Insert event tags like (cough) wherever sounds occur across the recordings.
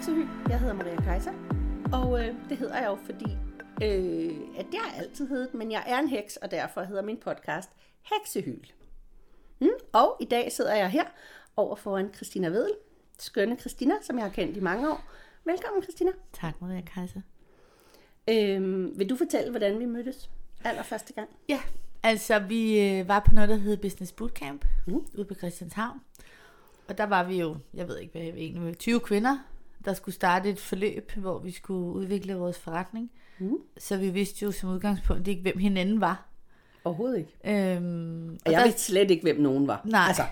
Heksehy. Jeg hedder Maria Kaiser, og øh, det hedder jeg jo, fordi øh, at det har altid heddet, men jeg er en heks, og derfor hedder min podcast Heksehyl. Mm, og i dag sidder jeg her over foran Christina Vedel, skønne Christina, som jeg har kendt i mange år. Velkommen, Christina. Tak, Maria Kaiser. Øh, vil du fortælle, hvordan vi mødtes allerførste gang? Ja, altså vi øh, var på noget, der hed Business Bootcamp mm. ude på Christianshavn. Og der var vi jo, jeg ved ikke hvad egentlig, 20 kvinder, der skulle starte et forløb, hvor vi skulle udvikle vores forretning. Mm. Så vi vidste jo som udgangspunkt ikke, hvem hinanden var. Overhovedet ikke. Øhm, og, og jeg der, vidste slet ikke, hvem nogen var. Nej, altså.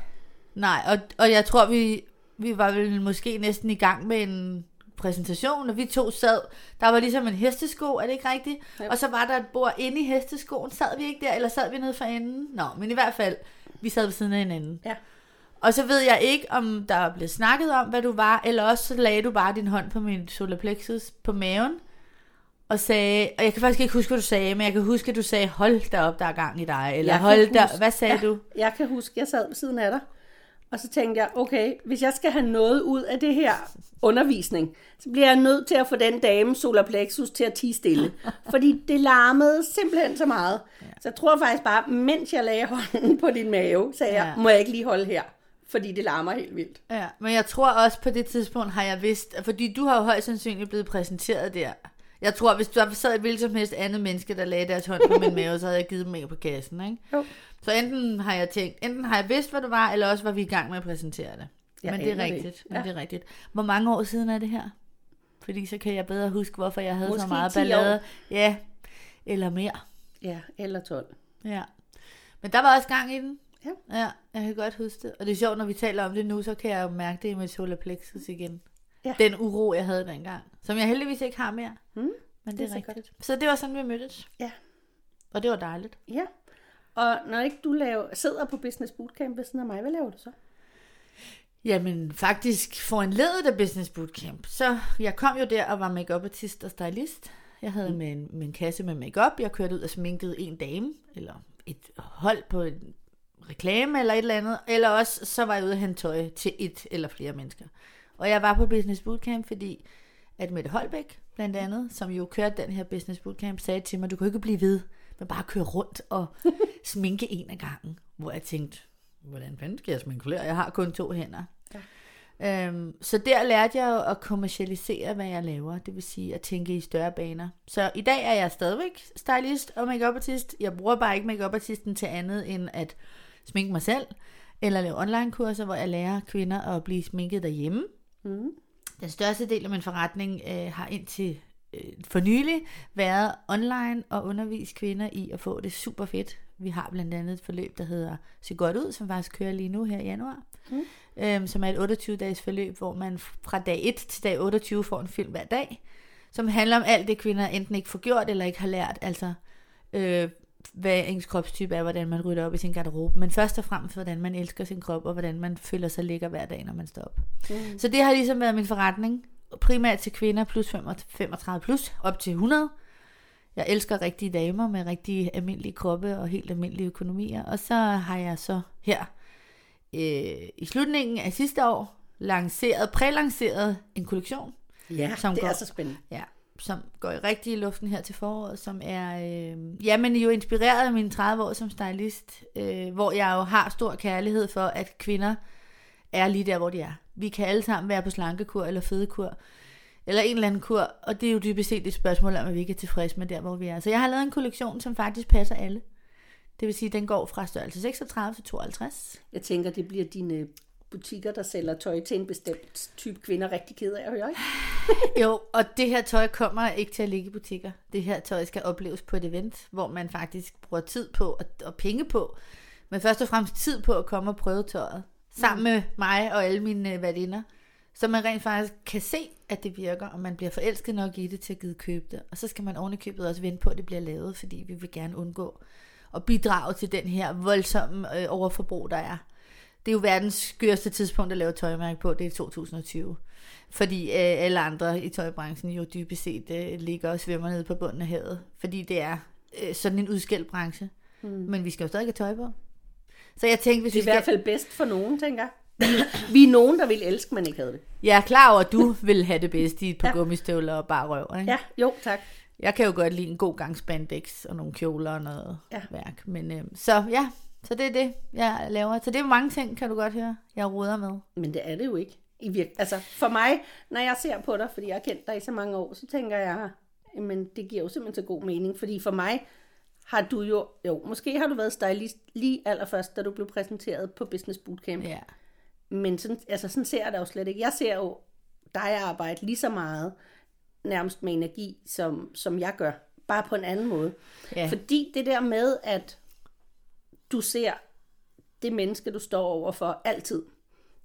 nej og, og jeg tror, vi, vi var vel måske næsten i gang med en præsentation, og vi to sad, der var ligesom en hestesko, er det ikke rigtigt? Ja. Og så var der et bord inde i hesteskoen, sad vi ikke der, eller sad vi nede for enden? Nå, men i hvert fald, vi sad ved siden af hinanden. Ja. Og så ved jeg ikke, om der er blevet snakket om, hvad du var, eller også så lagde du bare din hånd på min solar plexus på maven, og sagde, og jeg kan faktisk ikke huske, hvad du sagde, men jeg kan huske, at du sagde, hold da op, der er gang i dig, eller jeg hold da, hvad sagde ja, du? Jeg kan huske, jeg sad ved siden af dig, og så tænkte jeg, okay, hvis jeg skal have noget ud af det her undervisning, så bliver jeg nødt til at få den dame solar plexus til at tige stille. (laughs) Fordi det larmede simpelthen så meget. Ja. Så jeg tror faktisk bare, mens jeg lagde hånden på din mave, sagde ja. jeg, må jeg ikke lige holde her? Fordi det larmer helt vildt. Ja, men jeg tror også på det tidspunkt har jeg vidst, fordi du har jo højst sandsynligt blevet præsenteret der. Jeg tror, hvis du sad et hvilket som helst andet menneske, der lagde deres hånd på min mave, så havde jeg givet dem med på kassen, ikke? Jo. Så enten har jeg tænkt, enten har jeg vidst, hvad du var, eller også var vi i gang med at præsentere det. Jeg men det er rigtigt. Det. Ja. Men det er rigtigt. Hvor mange år siden er det her? Fordi så kan jeg bedre huske, hvorfor jeg havde Måske så meget ballade. År. Ja, eller mere. Ja, eller 12. Ja. Men der var også gang i den. Ja. ja. jeg kan godt huske det. Og det er sjovt, når vi taler om det nu, så kan jeg jo mærke det i mit solar plexus igen. Ja. Den uro, jeg havde dengang. Som jeg heldigvis ikke har mere. Mm, Men det, det er rigtigt. Godt. Så det var sådan, vi mødtes. Ja. Og det var dejligt. Ja. Og når ikke du laver, sidder på Business Bootcamp ved siden af mig, hvad laver du så? Jamen, faktisk for en ledet af Business Bootcamp. Så jeg kom jo der og var makeup artist og stylist. Jeg havde mm. min, min kasse med makeup. Jeg kørte ud og sminkede en dame, eller et hold på en reklame eller et eller andet. Eller også så var jeg ude og hente tøj til et eller flere mennesker. Og jeg var på Business Bootcamp, fordi at Mette Holbæk, blandt andet, som jo kørte den her Business Bootcamp, sagde til mig, du kan ikke blive ved med bare at køre rundt og (laughs) sminke en af gangen. Hvor jeg tænkte, hvordan fanden skal jeg sminke flere? Jeg har kun to hænder. Ja. Øhm, så der lærte jeg at kommercialisere, hvad jeg laver. Det vil sige at tænke i større baner. Så i dag er jeg stadigvæk stylist og makeup artist. Jeg bruger bare ikke makeup artisten til andet end at sminke mig selv. Eller lave online kurser, hvor jeg lærer kvinder at blive sminket derhjemme. Mm. Den største del af min forretning øh, har indtil øh, for nylig været online og undervise kvinder i at få det super fedt. Vi har blandt andet et forløb, der hedder Se godt ud, som faktisk kører lige nu her i januar. Mm. Øhm, som er et 28-dages forløb, hvor man fra dag 1 til dag 28 får en film hver dag, som handler om alt det, kvinder enten ikke får gjort eller ikke har lært. Altså, øh, hvad ens kropstype er, hvordan man rydder op i sin garderobe, men først og fremmest, hvordan man elsker sin krop, og hvordan man føler sig lækker hver dag, når man står op. Mm. Så det har ligesom været min forretning, primært til kvinder plus 35 plus, op til 100. Jeg elsker rigtige damer med rigtig almindelige kroppe og helt almindelige økonomier, og så har jeg så her øh, i slutningen af sidste år lanceret, prælanceret en kollektion. Ja, som det går, er så spændende. Ja, som går i rigtig i luften her til foråret, som er, øh, jamen jo inspireret af mine 30 år som stylist, øh, hvor jeg jo har stor kærlighed for, at kvinder er lige der, hvor de er. Vi kan alle sammen være på slankekur eller fedekur, eller en eller anden kur, og det er jo dybest set et spørgsmål om, at vi ikke er tilfredse med der, hvor vi er. Så jeg har lavet en kollektion, som faktisk passer alle. Det vil sige, at den går fra størrelse 36 til 52. Jeg tænker, det bliver dine butikker, der sælger tøj til en bestemt type kvinder, rigtig ked af at høre, ikke? (laughs) jo, og det her tøj kommer ikke til at ligge i butikker. Det her tøj skal opleves på et event, hvor man faktisk bruger tid på og, og penge på, men først og fremmest tid på at komme og prøve tøjet. Sammen mm. med mig og alle mine øh. Så man rent faktisk kan se, at det virker, og man bliver forelsket nok i det til at give købe det. Og så skal man ovenikøbet også vente på, at det bliver lavet, fordi vi vil gerne undgå at bidrage til den her voldsomme øh, overforbrug, der er. Det er jo verdens skørste tidspunkt at lave tøjmærke på, det er 2020. Fordi øh, alle andre i tøjbranchen jo dybest set øh, ligger og svømmer ned på bunden af havet. Fordi det er øh, sådan en udskældt branche. Mm. Men vi skal jo stadig have tøj på. Så jeg tænkte, hvis det er vi i hvert fald bedst for nogen, tænker jeg. Vi er nogen, der vil elske, men ikke havde det. Jeg er klar over, at du vil have det bedste i et par Ja. gummistøvler og bare røv. Ikke? Ja, jo, tak. Jeg kan jo godt lide en god gang spandex og nogle kjoler og noget. Ja. værk. Men, øh, så ja, så det er det, jeg laver. Så det er mange ting, kan du godt høre, jeg ruder med. Men det er det jo ikke. I virke. Altså, for mig, når jeg ser på dig, fordi jeg har kendt dig i så mange år, så tænker jeg, men det giver jo simpelthen så god mening. Fordi for mig har du jo, jo, måske har du været stylist lige allerførst, da du blev præsenteret på Business Bootcamp. Ja. Men sådan, altså sådan ser jeg det jo slet ikke. Jeg ser jo dig arbejde lige så meget, nærmest med energi, som, som jeg gør. Bare på en anden måde. Ja. Fordi det der med, at du ser det menneske, du står over for altid.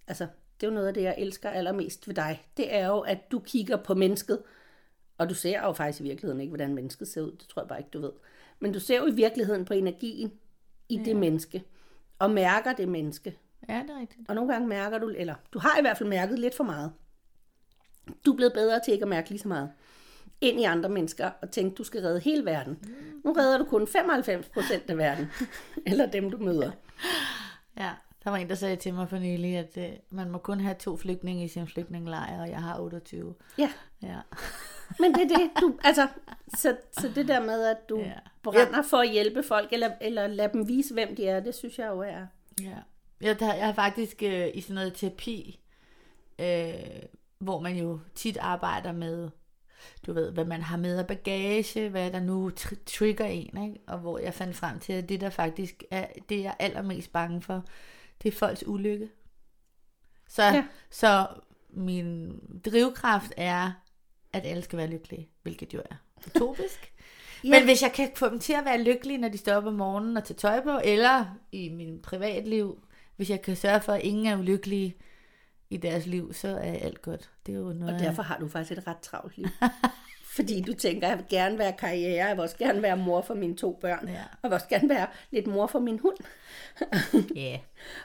Altså, det er jo noget af det, jeg elsker allermest ved dig. Det er jo, at du kigger på mennesket, og du ser jo faktisk i virkeligheden ikke, hvordan mennesket ser ud. Det tror jeg bare ikke, du ved. Men du ser jo i virkeligheden på energien i det menneske, og mærker det menneske. ja, det er rigtigt. Og nogle gange mærker du, eller du har i hvert fald mærket lidt for meget. Du er blevet bedre til ikke at mærke lige så meget ind i andre mennesker og tænke, du skal redde hele verden. Nu redder du kun 95 procent af verden. (laughs) eller dem, du møder. Ja, der var en, der sagde til mig for nylig, at øh, man må kun have to flygtninge i sin flygtningelejr, og jeg har 28. Ja, Ja. (laughs) men det er det, du, altså, så, så det der med, at du ja. brænder for at hjælpe folk, eller, eller lade dem vise, hvem de er, det synes jeg jo er. Ja. Jeg, der, jeg har faktisk øh, i sådan noget terapi, øh, hvor man jo tit arbejder med, du ved, hvad man har med af bagage, hvad der nu tr- trigger en, ikke? og hvor jeg fandt frem til, at det der faktisk er, det jeg er allermest bange for, det er folks ulykke. Så, ja. Så min drivkraft er, at alle skal være lykkelige, hvilket jo er utopisk. (laughs) Ja. Men hvis jeg kan få dem til at være lykkelige, når de står op om morgenen og tager tøj på, eller i min privatliv, hvis jeg kan sørge for, at ingen er ulykkelige i deres liv, så er alt godt. Det er jo noget... Og derfor har du faktisk et ret travlt liv. (laughs) Fordi du tænker, jeg vil gerne være karriere, jeg vil også gerne være mor for mine to børn, Ja. og jeg vil også gerne være lidt mor for min hund. (laughs) Ja.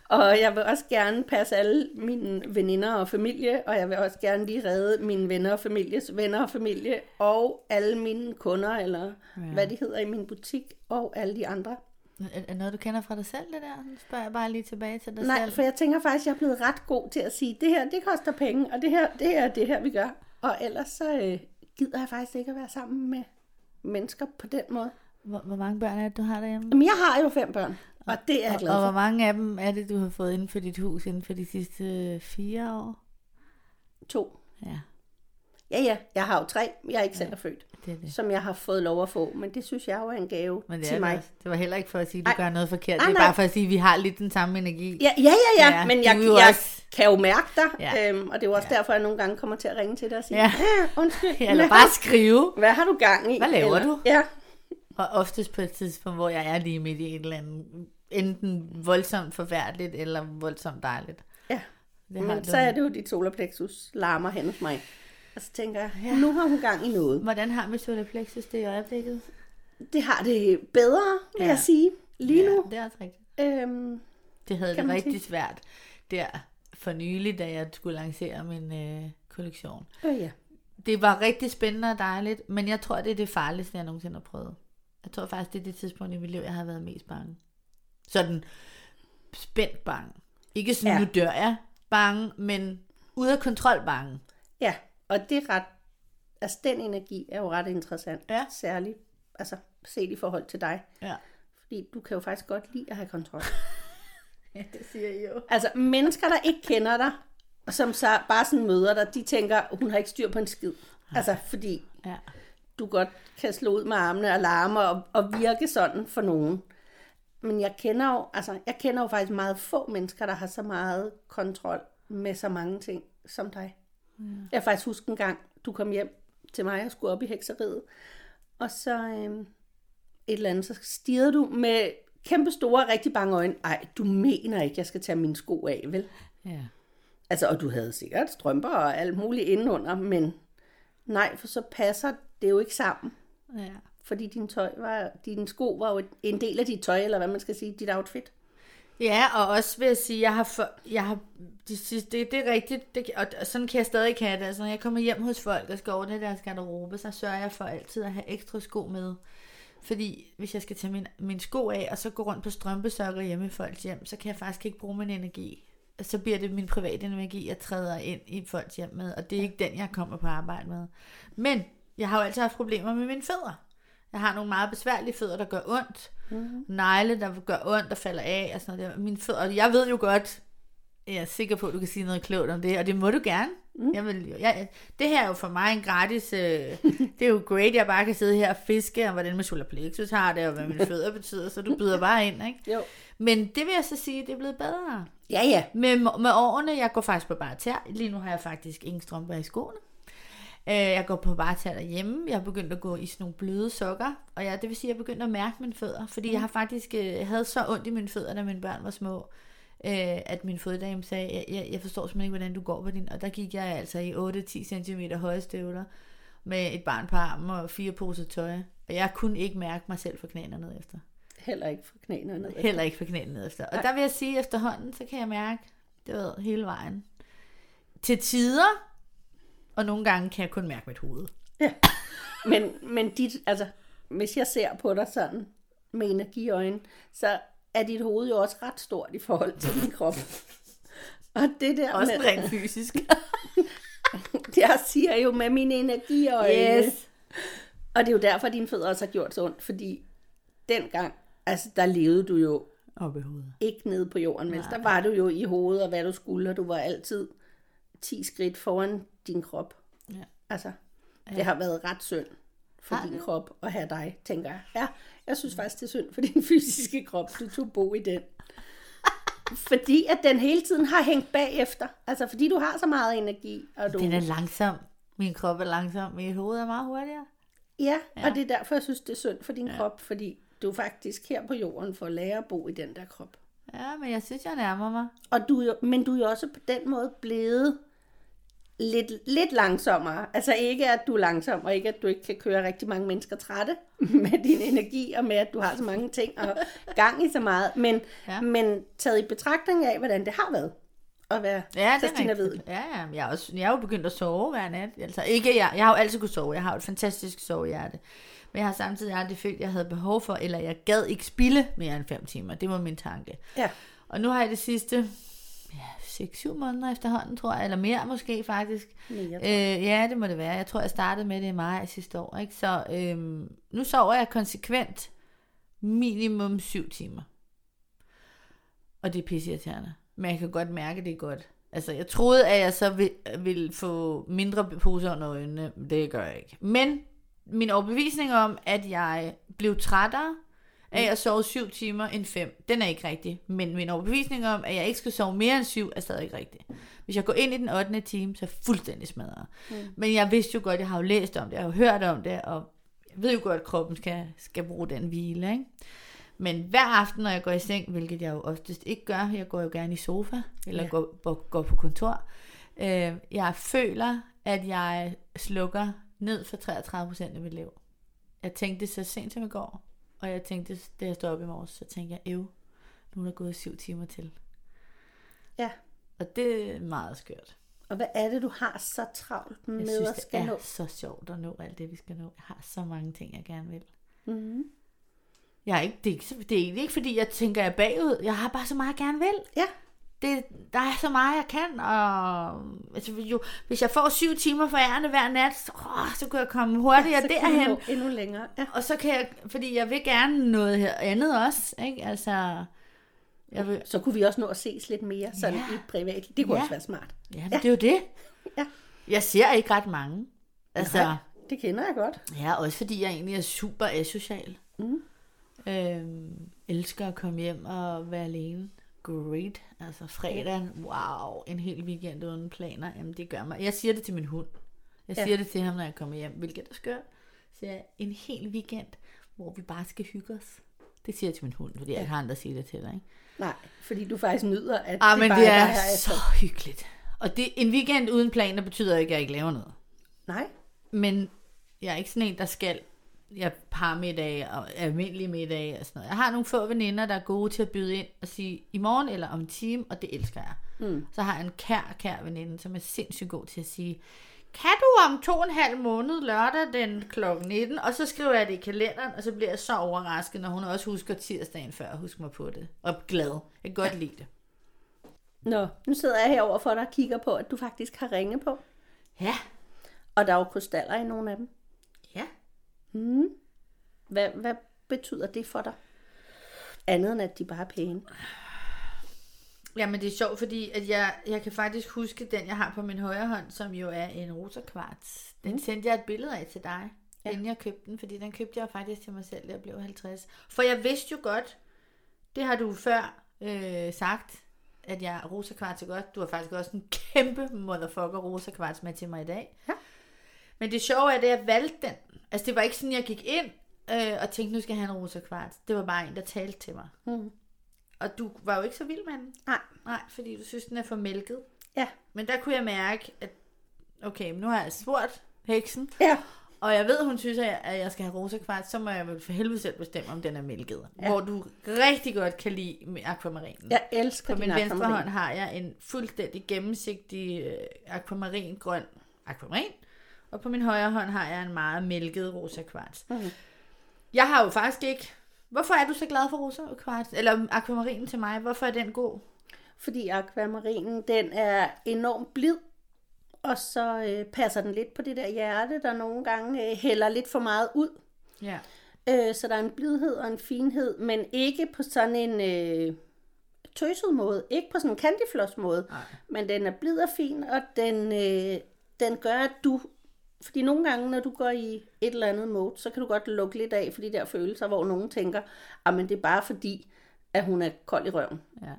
Og jeg vil også gerne passe alle mine veninder og familie, og jeg vil også gerne lige redde mine venner og families venner og familie, og alle mine kunder, eller ja. hvad de hedder i min butik, og alle de andre. Er, er noget, du kender fra dig selv, det der? Nu spørger jeg bare lige tilbage til dig Nej, selv. for jeg tænker faktisk, at jeg er blevet ret god til at sige, det her, det koster penge, og det her, det her er det her, vi gør. Og ellers så øh, gider jeg faktisk ikke at være sammen med mennesker på den måde. Hvor, hvor mange børn er det, du har derhjemme? Men jeg har jo fem børn, og det er jeg glad Og hvor for. mange af dem er det, du har fået inden for dit hus inden for de sidste fire år? To. Ja, Ja, ja, jeg har jo tre, jeg er ikke selv er født, det er det. som jeg har fået lov at få, men det synes jeg jo er en gave Men det, til mig. mig. Det var heller ikke for at sige, at du Ej. gør noget forkert. Ej, det er nej. bare for at sige, at vi har lidt den samme energi. Ja, ja, ja, ja, Ja, ja men jeg, jeg også- kan jo mærke dig, Ja. ja. øhm, og det er jo også ja. derfor, jeg nogle gange kommer til at ringe til dig og sige, Ja. ja. undskyld, Eller hvad, bare skrive. hvad har du gang i? Hvad laver Eller, du? Ja, Og oftest på et tidspunkt, hvor jeg er lige midt i en eller anden, enten voldsomt forfærdeligt, eller voldsomt dejligt. ja. Det men du. så er det jo dit solarplexus larmer hen hos mig. Og så tænker jeg, ja. nu har hun gang i noget. Hvordan har vi solar plexus det i øjeblikket? Det har det bedre, vil Ja. jeg sige, lige nu. Ja, det er også rigtigt. Øhm, Det havde det rigtig sige. svært der for nylig, da jeg skulle lancere min øh, kollektion. øh, ja. Det var rigtig spændende og dejligt, men jeg tror, det er det farligste, jeg nogensinde har prøvet. Jeg tror faktisk, det er det tidspunkt i mit liv, jeg har været mest bange. Sådan spændt bange. Ikke sådan. Ja. nu dør jeg bange, men ude af kontrol bange. ja, og det er ret, altså den energi er jo ret interessant. Ja. Særligt, altså set i forhold til dig. Ja. Fordi du kan jo faktisk godt lide at have kontrol. (laughs) ja det siger I jo. Altså, mennesker, der ikke kender dig, og som så bare sådan møder dig, de tænker, hun har ikke styr på en skid. Altså, fordi Ja. du godt kan slå ud med armene og larme og, og virke sådan for nogen. Men jeg kender jo, altså, jeg kender jo faktisk meget få mennesker, der har så meget kontrol med så mange ting som dig. Ja. Jeg kan faktisk huske en gang, du kom hjem til mig og skulle op i hekseriet. Og så øhm, et eller andet, så stirrede du med kæmpe store, rigtig bange øjne. Ej, du mener ikke, jeg skal tage mine sko af, vel? Ja. Altså, og du havde sikkert strømper og alt muligt indenunder, men nej, for så passer det jo ikke sammen. ja. Fordi din tøj var, dine sko var jo en del af dit tøj, eller hvad man skal sige, dit outfit. Ja, og også vil jeg sige, jeg har, for, jeg har de sidste, det, det er rigtigt, det, og, sådan kan jeg stadig have det. Altså, når jeg kommer hjem hos folk og skal ordne deres garderobe, så sørger jeg for altid at have ekstra sko med. Fordi hvis jeg skal tage min, min sko af, og så gå rundt på strømpesokker hjemme i folks hjem, så kan jeg faktisk ikke bruge min energi så bliver det min private energi, jeg træder ind i folks hjem med, og det er ikke den, jeg kommer på arbejde med. Men jeg har jo altid haft problemer med mine fødder. Jeg har nogle meget besværlige fødder, der gør ondt. Mm-hmm. Negle, der gør ondt, der falder af og sådan noget. Mine fødder, og jeg ved jo godt, jeg er sikker på, at du kan sige noget klogt om det, og det må du gerne. Mm. Jeg vil, jeg, det her er jo for mig en gratis, øh, det er jo great, jeg bare kan sidde her og fiske, og hvordan med solar plexus har det, og hvad mine fødder betyder, så du byder bare ind, ikke? Jo. Men det vil jeg så sige, det er blevet bedre. Ja, ja. Med, med årene, jeg går faktisk på bare tær. Lige nu har jeg faktisk ingen strømper i skoene. Øh, Jeg går på bare tær derhjemme. Jeg har begyndt at gå i sådan nogle bløde sokker. Og jeg, det vil sige, at jeg er begyndt at mærke mine fødder. Fordi jeg har faktisk øh, havde så ondt i mine fødder, da mine børn var små. Øh, at min foddame sagde, jeg, jeg, jeg forstår simpelthen ikke, hvordan du går på din. Og der gik jeg altså i 8-10 cm høje støvler. Med et barn på armen og fire poser tøj. Og jeg kunne ikke mærke mig selv fra knæene ned efter. Heller ikke for knæene ned. Heller ikke fra knæene ned efter. Og der vil jeg sige, at efterhånden, så kan jeg mærke, det ved, hele vejen. Til tider, og nogle gange kan jeg kun mærke mit hoved. Ja. Men, men dit, altså, hvis jeg ser på dig sådan med energiøjne, så er dit hoved jo også ret stort i forhold til din krop. Og det der Også med, rent fysisk. (laughs) jeg siger jo med mine energiøjne. Yes. Og det er jo derfor, dine fødder også har gjort så ondt, fordi dengang, altså der levede du jo Op i hovedet. ikke nede på jorden, mens der var du jo i hovedet, og hvad du skulle, og du var altid 10 skridt foran din krop. Ja. Altså, det har været ret synd for Har din det? krop at have dig, tænker jeg. Ja, jeg synes faktisk, det er synd for din (laughs) fysiske krop, du tog bo i den. Fordi at den hele tiden har hængt bagefter. Altså, fordi du har så meget energi. Og du, Den er langsom. Min krop er langsom, mit hoved er meget hurtigere. ja, og det er derfor, jeg synes, det er synd for din ja. krop, fordi du er faktisk her på jorden for at lære at bo i den der krop. Ja, men jeg synes, jeg nærmer mig. Og du men du er jo også på den måde blevet lidt, lidt langsommere. Altså ikke, at du er langsom, og ikke, at du ikke kan køre rigtig mange mennesker trætte (laughs) med din energi, og med, at du har så mange ting og gang i så meget. Men, Ja. men taget i betragtning af, hvordan det har været at være Ja, Christina rigtigt. Ja, ja. Jeg er, også, jeg er jo begyndt at sove hver nat. Altså, ikke, jeg, jeg har jo altid kunnet sove. Jeg har jo et fantastisk sovehjerte. Men jeg har samtidig aldrig følt, at jeg havde behov for, eller jeg gad ikke spille mere end 5 timer. Det var min tanke. Ja. Og nu har jeg det sidste ja, 6-7 måneder efterhånden, tror jeg, eller mere måske faktisk. Mere, Øh, ja, det må det være. Jeg tror, jeg startede med det i maj sidste år. Ikke? Så øhm, nu sover jeg konsekvent minimum 7 timer. Og det er pisseirriterende. Men jeg kan godt mærke, det er godt. Altså, jeg troede, at jeg så vil, ville få mindre poser under øjnene. Det gør jeg ikke. Men min overbevisning om, at jeg blev trættere af at sove 7 timer end 5, den er ikke rigtig. Men min overbevisning om, at jeg ikke skal sove mere end 7, er stadig ikke rigtig. Hvis jeg går ind i den 8. time, så er jeg fuldstændig smadret. Mm. Men jeg vidste jo godt, jeg har jo læst om det, jeg har jo hørt om det, og jeg ved jo godt, at kroppen skal, skal bruge den hvile. Ikke? Men hver aften, når jeg går i seng, hvilket jeg jo oftest ikke gør, jeg går jo gerne i sofa, eller ja. Går, går, går på kontor, øh, jeg føler, at jeg slukker ned for 33% af mit liv. Jeg tænkte så sent som i går, og jeg tænkte, da jeg stod op i morges, så tænkte jeg, ev, nu er der gået syv timer til. Ja. Og det er meget skørt. Og hvad er det, du har så travlt med Jeg synes, at det skal er nå? så sjovt at nå alt det, vi skal nå. Jeg har så mange ting, jeg gerne vil. Mm-hmm. Jeg er ikke, det, er ikke, det er ikke, fordi jeg tænker, jeg er bagud. Jeg har bare så meget, jeg gerne vil. Ja, Det, der er så meget, jeg kan. Og, altså, jo, hvis jeg får syv timer for ærende hver nat, så, åh, så kan jeg komme hurtigere du derhen. endnu længere. Ja. Og så kan jeg, fordi jeg vil gerne noget her andet også. Ikke? Altså, jeg vil, Så kunne vi også nå at ses lidt mere sådan Ja. ja. i privat. Det kunne Ja. ja. også være smart. ja, men det er jo det. Ja. Jeg ser ikke ret mange. Altså, Nej, det kender jeg godt. Ja, også fordi jeg egentlig er super asocial. Mm. Øhm, elsker at komme hjem og være alene. Great. Altså fredag, wow, en hel weekend uden planer. Jamen det gør mig. Jeg siger det til min hund. Jeg Ja. siger det til ham, når jeg kommer hjem, hvilket er skørt. Så jeg, en hel weekend, hvor vi bare skal hygge os. Det siger jeg til min hund, fordi jeg ikke har andre at sige det til dig. Ikke? Nej, fordi du faktisk nyder, at Ah, men bare det er her så efter. hyggeligt. Og det, en weekend uden planer betyder ikke, at jeg ikke laver noget. Nej, Men jeg er ikke sådan en, der skal jeg parmiddag og almindelig middag og sådan noget. Jeg har nogle få veninder, der er gode til at byde ind og sige i morgen eller om en time, og det elsker jeg. Mm. Så har jeg en kær, kær veninde, som er sindssygt god til at sige, kan du om to og en halv måned lørdag den kl. 19, og så skriver jeg det i kalenderen, og så bliver jeg så overrasket, når hun også husker tirsdagen før, husk mig på det. Og glad. Jeg kan godt lide det. Nå, nu sidder jeg herovre for dig og kigger på, at du faktisk har ringe på. Ja. Og der er jo krystaller i nogle af dem. Ja. Hvad, hvad betyder det for dig? Andet end, at de bare er pæne. Jamen det er sjovt, fordi at jeg, jeg kan faktisk huske den, jeg har på min højre hånd, som jo er en rosa kvarts. Den mm. sendte jeg et billede af til dig, ja. inden jeg købte den, fordi den købte jeg faktisk til mig selv, da jeg blev 50. For jeg vidste jo godt, det har du før øh, sagt, at jeg rosa kvarts er godt. Du har faktisk også en kæmpe motherfucker rosa kvarts med til mig i dag. Ja. Men det sjove er, at jeg valgte den. Altså det var ikke sådan, jeg gik ind øh, og tænkte, nu skal jeg have en rosa kvarts. Det var bare en, der talte til mig. Mm. Og du var jo ikke så vild med den. Nej. Nej, fordi du synes, den er for mælket. Ja. Men der kunne jeg mærke, at okay, men nu har jeg spurgt heksen, Ja. og jeg ved, hun synes, at jeg- skal have rosa kvart, så må jeg vel for helvede selv bestemme, om den er mælket. Ja. Hvor du rigtig godt kan lide med akvamarinen. Jeg elsker På min venstre akvamarin. hånd har jeg en fuldstændig gennemsigtig øh, akvamarin, grøn akvamarin. Og på min højre hånd har jeg en meget mælket rosa kvarts. Mhm. Jeg har jo faktisk ikke... Hvorfor er du så glad for rosa kvarts? Eller akvamarinen til mig? Hvorfor er den god? Fordi akvamarinen, den er enormt blid. Og så øh, passer den lidt på det der hjerte, der nogle gange øh, hælder lidt for meget ud. Ja. Øh, så der er en blidhed og en finhed, men ikke på sådan en øh, tøset måde. Ikke på sådan en candyfloss måde. Nej. Men den er blid og fin, og den, øh, den gør, at du... Fordi nogle gange, når du går i et eller andet mode, så kan du godt lukke lidt af for de der følelser, hvor nogen tænker, at det er bare fordi, at hun er kold i røven. ja.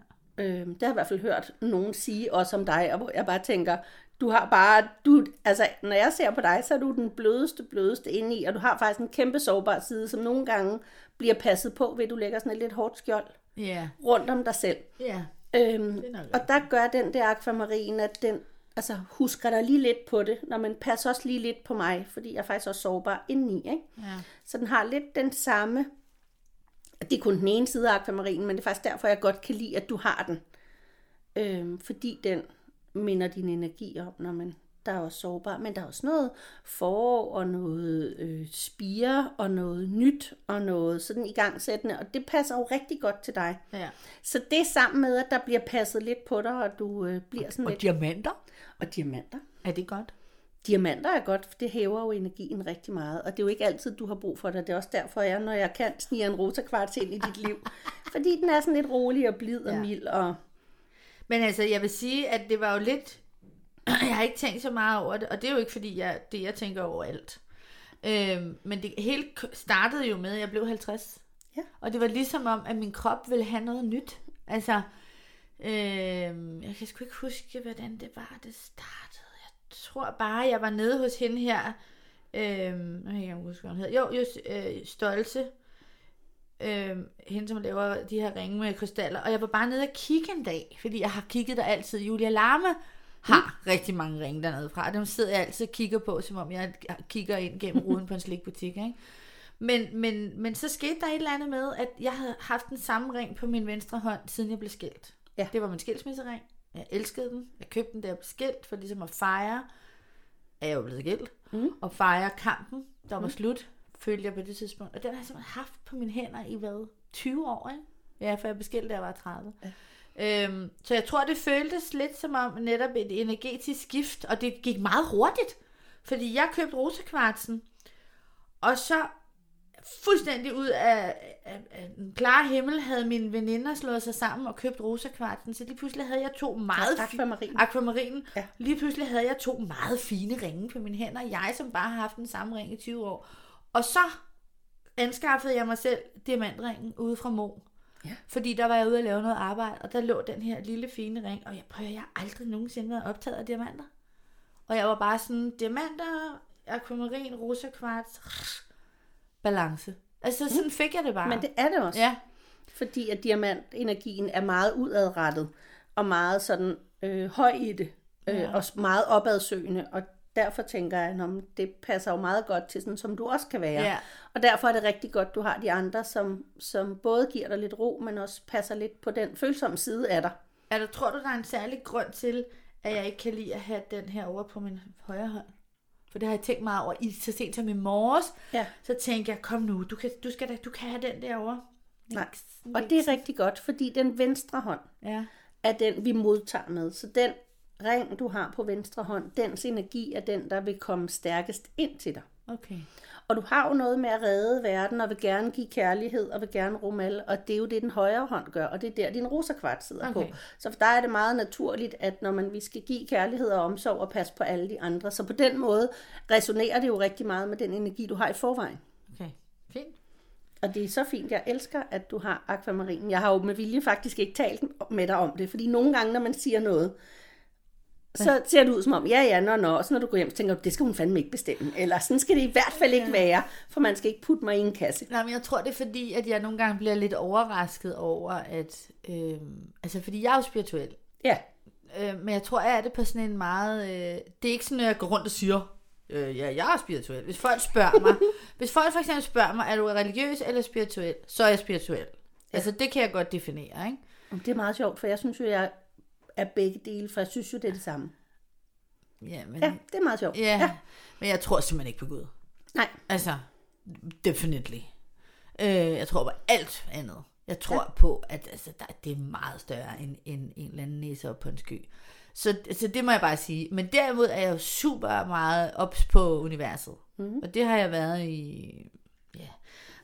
Øh, det har jeg i hvert fald hørt nogen sige, også om dig, og hvor jeg bare tænker, du har bare, du, altså når jeg ser på dig, så er du den blødeste, blødeste indeni, og du har faktisk en kæmpe sårbar side, som nogle gange bliver passet på, ved at du lægger sådan et lidt hårdt skjold Ja. rundt om dig selv. Ja. Øhm, og der gør den der akvamarin, at den altså, husker dig lige lidt på det, når man passer også lige lidt på mig, fordi jeg er faktisk også sårbar indeni. Ikke? Ja. Så den har lidt den samme, det er kun den ene side af akvamarinen, men det er faktisk derfor, jeg godt kan lide, at du har den. Øhm, fordi den minder din energi om, når man der er også sårbar, men der er også noget forår og noget øh, spire og noget nyt og noget sådan igangsættende, og det passer jo rigtig godt til dig. ja. Så det sammen med, at der bliver passet lidt på dig, og du øh, bliver sådan Og lidt... diamanter? Og diamanter. Er det godt? Diamanter er godt, for det hæver jo energien rigtig meget, og det er jo ikke altid, du har brug for det. Det er også derfor, jeg, når jeg kan, sniger en rosa kvarts ind i dit liv. (laughs) Fordi den er sådan lidt rolig og blid og Ja. mild. Og... Men altså, jeg vil sige, at det var jo lidt... (clears throat) Jeg har ikke tænkt så meget over det, og det er jo ikke, fordi jeg, det jeg tænker over alt. Øhm, men det hele startede jo med, at jeg blev 50. Ja. Og det var ligesom om, at min krop ville have noget nyt. Altså, øhm, jeg kan sgu ikke huske, hvordan det var, det startede. Jeg tror bare, jeg var nede hos hende her. Øhm, nu kan jeg ikke huske, hvad hun hedder. Jo, just øh, Stolte. Øhm, hende, som laver de her ringe med krystaller. Og jeg var bare nede og kigge en dag, fordi jeg har kigget der altid. Julia Larme har mm. rigtig mange ringe dernede fra. Dem sidder jeg altid og kigger på, som om jeg kigger ind gennem ruden på en slikbutik. Ikke? Men, men, men så skete der et eller andet med, at jeg havde haft den samme ring på min venstre hånd, siden jeg blev skilt. Ja. Det var min skilsmissering. Jeg elskede den. Jeg købte den, da jeg blev skilt, for ligesom at fejre, at jeg var blevet skilt. Mm. Og fejre kampen, der var slut, følte jeg på det tidspunkt. Og den har jeg simpelthen haft på mine hænder i hvad? 20 år, ikke? Ja, for jeg blev skilt, da jeg var 30. Ja. Øhm, så jeg tror, det føltes lidt som om netop et energetisk skift, og det gik meget hurtigt. Fordi jeg købte rosekvartsen, og så fuldstændig ud af, af, af den klare himmel havde mine veninder slået sig sammen og købt rosakvartsen, så lige pludselig havde jeg to meget fi- Akvamarin. akvamarinen. Ja. Lige pludselig havde jeg to meget fine ringe på mine hænder, jeg som bare har haft den samme ring i 20 år. Og så anskaffede jeg mig selv diamantringen ude fra Mo. Ja. Fordi der var jeg ude at lave noget arbejde, og der lå den her lille fine ring, og jeg prøver, jeg har aldrig nogensinde været optaget af diamanter. Og jeg var bare sådan, diamanter, akvamarin, rosa kvarts, balance. Altså sådan fik jeg det bare. Men det er det også. Ja, Fordi at diamantenergien er meget udadrettet, og meget sådan øh, høj i det, øh, ja. og meget opadsøgende, og derfor tænker jeg, at det passer jo meget godt til sådan, som du også kan være. Ja. Og derfor er det rigtig godt, du har de andre, som, som både giver dig lidt ro, men også passer lidt på den følsomme side af dig. Er der, tror du, der er en særlig grund til, at jeg ikke kan lide at have den her over på min højre hånd? For det har jeg tænkt meget over i så sent som i morges. Ja. Så tænkte jeg, kom nu, du kan, du skal da, du kan have den derovre. Nej. Og det er rigtig godt, fordi den venstre hånd, Ja, er den, vi modtager med. Så den ring, du har på venstre hånd, dens energi er den, der vil komme stærkest ind til dig. Okay. Og du har jo noget med at redde verden, og vil gerne give kærlighed, og vil gerne rumme alle, og det er jo det, den højre hånd gør, og det er der, din rosakvart sidder Okay. på. Så for der er det meget naturligt, at når man, vi skal give kærlighed og omsorg og passe på alle de andre, så på den måde resonerer det jo rigtig meget med den energi, du har i forvejen. Okay. Fint. Og det er så fint. Jeg elsker, at du har akvamarinen. Jeg har jo med vilje faktisk ikke talt med dig om det, fordi nogle gange, når man siger noget, så ser det ud som om, ja, ja, nå, nå, og så når du går hjem, så tænker du, det skal hun fandme ikke bestemme. Eller sådan skal det i hvert fald ikke være, for man skal ikke putte mig i en kasse. Nej, men jeg tror, det er fordi, at jeg nogle gange bliver lidt overrasket over, at... Øh, altså, fordi jeg er jo spirituel. Ja, Øh, men jeg tror, jeg er det på sådan en meget... Øh, det er ikke sådan, at jeg går rundt og siger, øh, ja, jeg er spirituel. Hvis folk spørger mig, (laughs) hvis folk for eksempel spørger mig, er du religiøs eller spirituel, så er jeg spirituel. Ja. Altså, det kan jeg godt definere, ikke? Det er meget sjovt, for jeg synes jo, jeg er begge dele, for jeg synes jo, det er det samme. Ja, men, Ja, det er meget sjovt. ja, ja. men jeg tror simpelthen ikke på Gud. Nej, Altså, definitely. Øh, jeg tror på alt andet. Jeg tror ja. på, at altså, der, det er meget større end, end en eller anden næse op på en sky. Så, så det må jeg bare sige. Men derimod er jeg jo super meget ops på universet. Mm. Og det har jeg været i... Ja.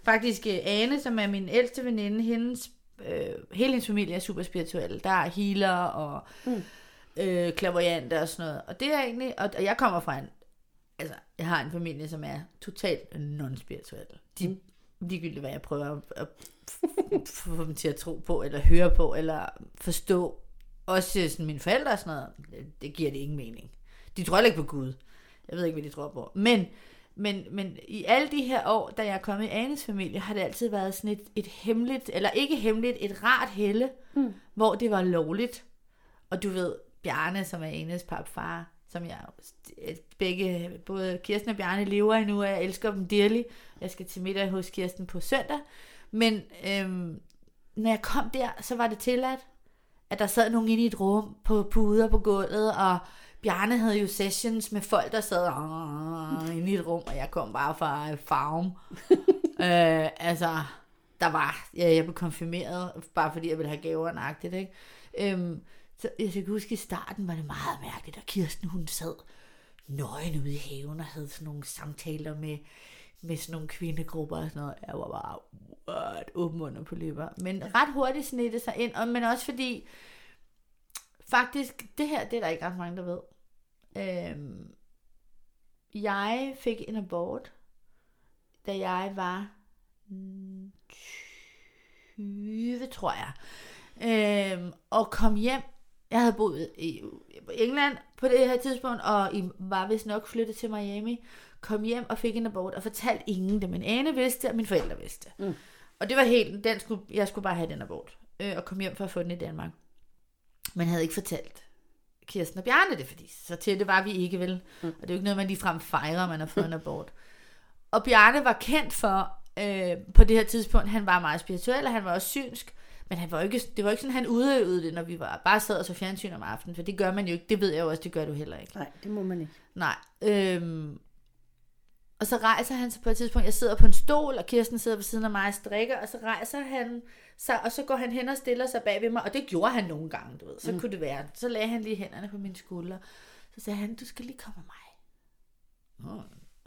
Faktisk øh, Ane, som er min ældste veninde, hendes, øh, hele hendes familie er super spirituel. Der er healer og mm. øh, klaverjanter og sådan noget. Og det er egentlig... Og, og jeg kommer fra en altså, jeg har en familie, som er totalt non-spirituel. De, mm. Ligegyldigt, hvad jeg prøver at, at få dem til at tro på, eller høre på, eller forstå. Også sådan mine forældre og sådan noget, det, giver det ingen mening. De tror ikke på Gud. Jeg ved ikke, hvad de tror på. Men, men, men i alle de her år, da jeg er kommet i Anes familie, har det altid været sådan et, et hemmeligt, eller ikke hemmeligt, et rart helle, mm. hvor det var lovligt. Og du ved, Bjarne, som er Anes papfar, som jeg begge, både Kirsten og Bjarne lever endnu, og jeg elsker dem dearly. Jeg skal til middag hos Kirsten på søndag. Men øhm, når jeg kom der, så var det tilladt, at der sad nogen inde i et rum på puder på gulvet, og Bjarne havde jo sessions med folk, der sad i et rum, og jeg kom bare fra øh, farm. (laughs) øh, altså, der var, ja, jeg blev konfirmeret, bare fordi jeg ville have gaver nøjagtigt, ikke? Øhm, så jeg kan huske, i starten var det meget mærkeligt, og Kirsten hun sad nøgen ude i haven og havde sådan nogle samtaler med, med sådan nogle kvindegrupper og sådan noget. Jeg var bare what, åben under på læber. Men ret hurtigt det sig ind, og, men også fordi, faktisk, det her, det er der ikke ret mange, der ved. Øhm, jeg fik en abort, da jeg var mm, 20, tror jeg. Øhm, og kom hjem. Jeg havde boet i England på det her tidspunkt, og I var vist nok flyttet til Miami. Kom hjem og fik en abort, og fortalte ingen det. Men Ane vidste, og mine forældre vidste. Mm. Og det var helt, den skulle, jeg skulle bare have den abort. Øh, og kom hjem for at få den i Danmark. Men havde ikke fortalt Kirsten og Bjarne det, fordi så til det var vi ikke vel. Mm. Og det er jo ikke noget, man ligefrem fejrer, man har fået en abort. Og Bjarne var kendt for, øh, på det her tidspunkt, han var meget spirituel, og han var også synsk. Men han var ikke, det var ikke sådan, han udøvede det, når vi var, bare sad og så fjernsyn om aftenen, for det gør man jo ikke. Det ved jeg jo også, det gør du heller ikke. nej, det må man ikke. Nej. Øhm, og så rejser han sig på et tidspunkt, jeg sidder på en stol, og Kirsten sidder ved siden af mig og strikker, og så rejser han sig, og så går han hen og stiller sig bag ved mig, og det gjorde han nogle gange, du ved. Så mm. kunne det være. Så lagde han lige hænderne på mine skuldre. Så sagde han, du skal lige komme med mig.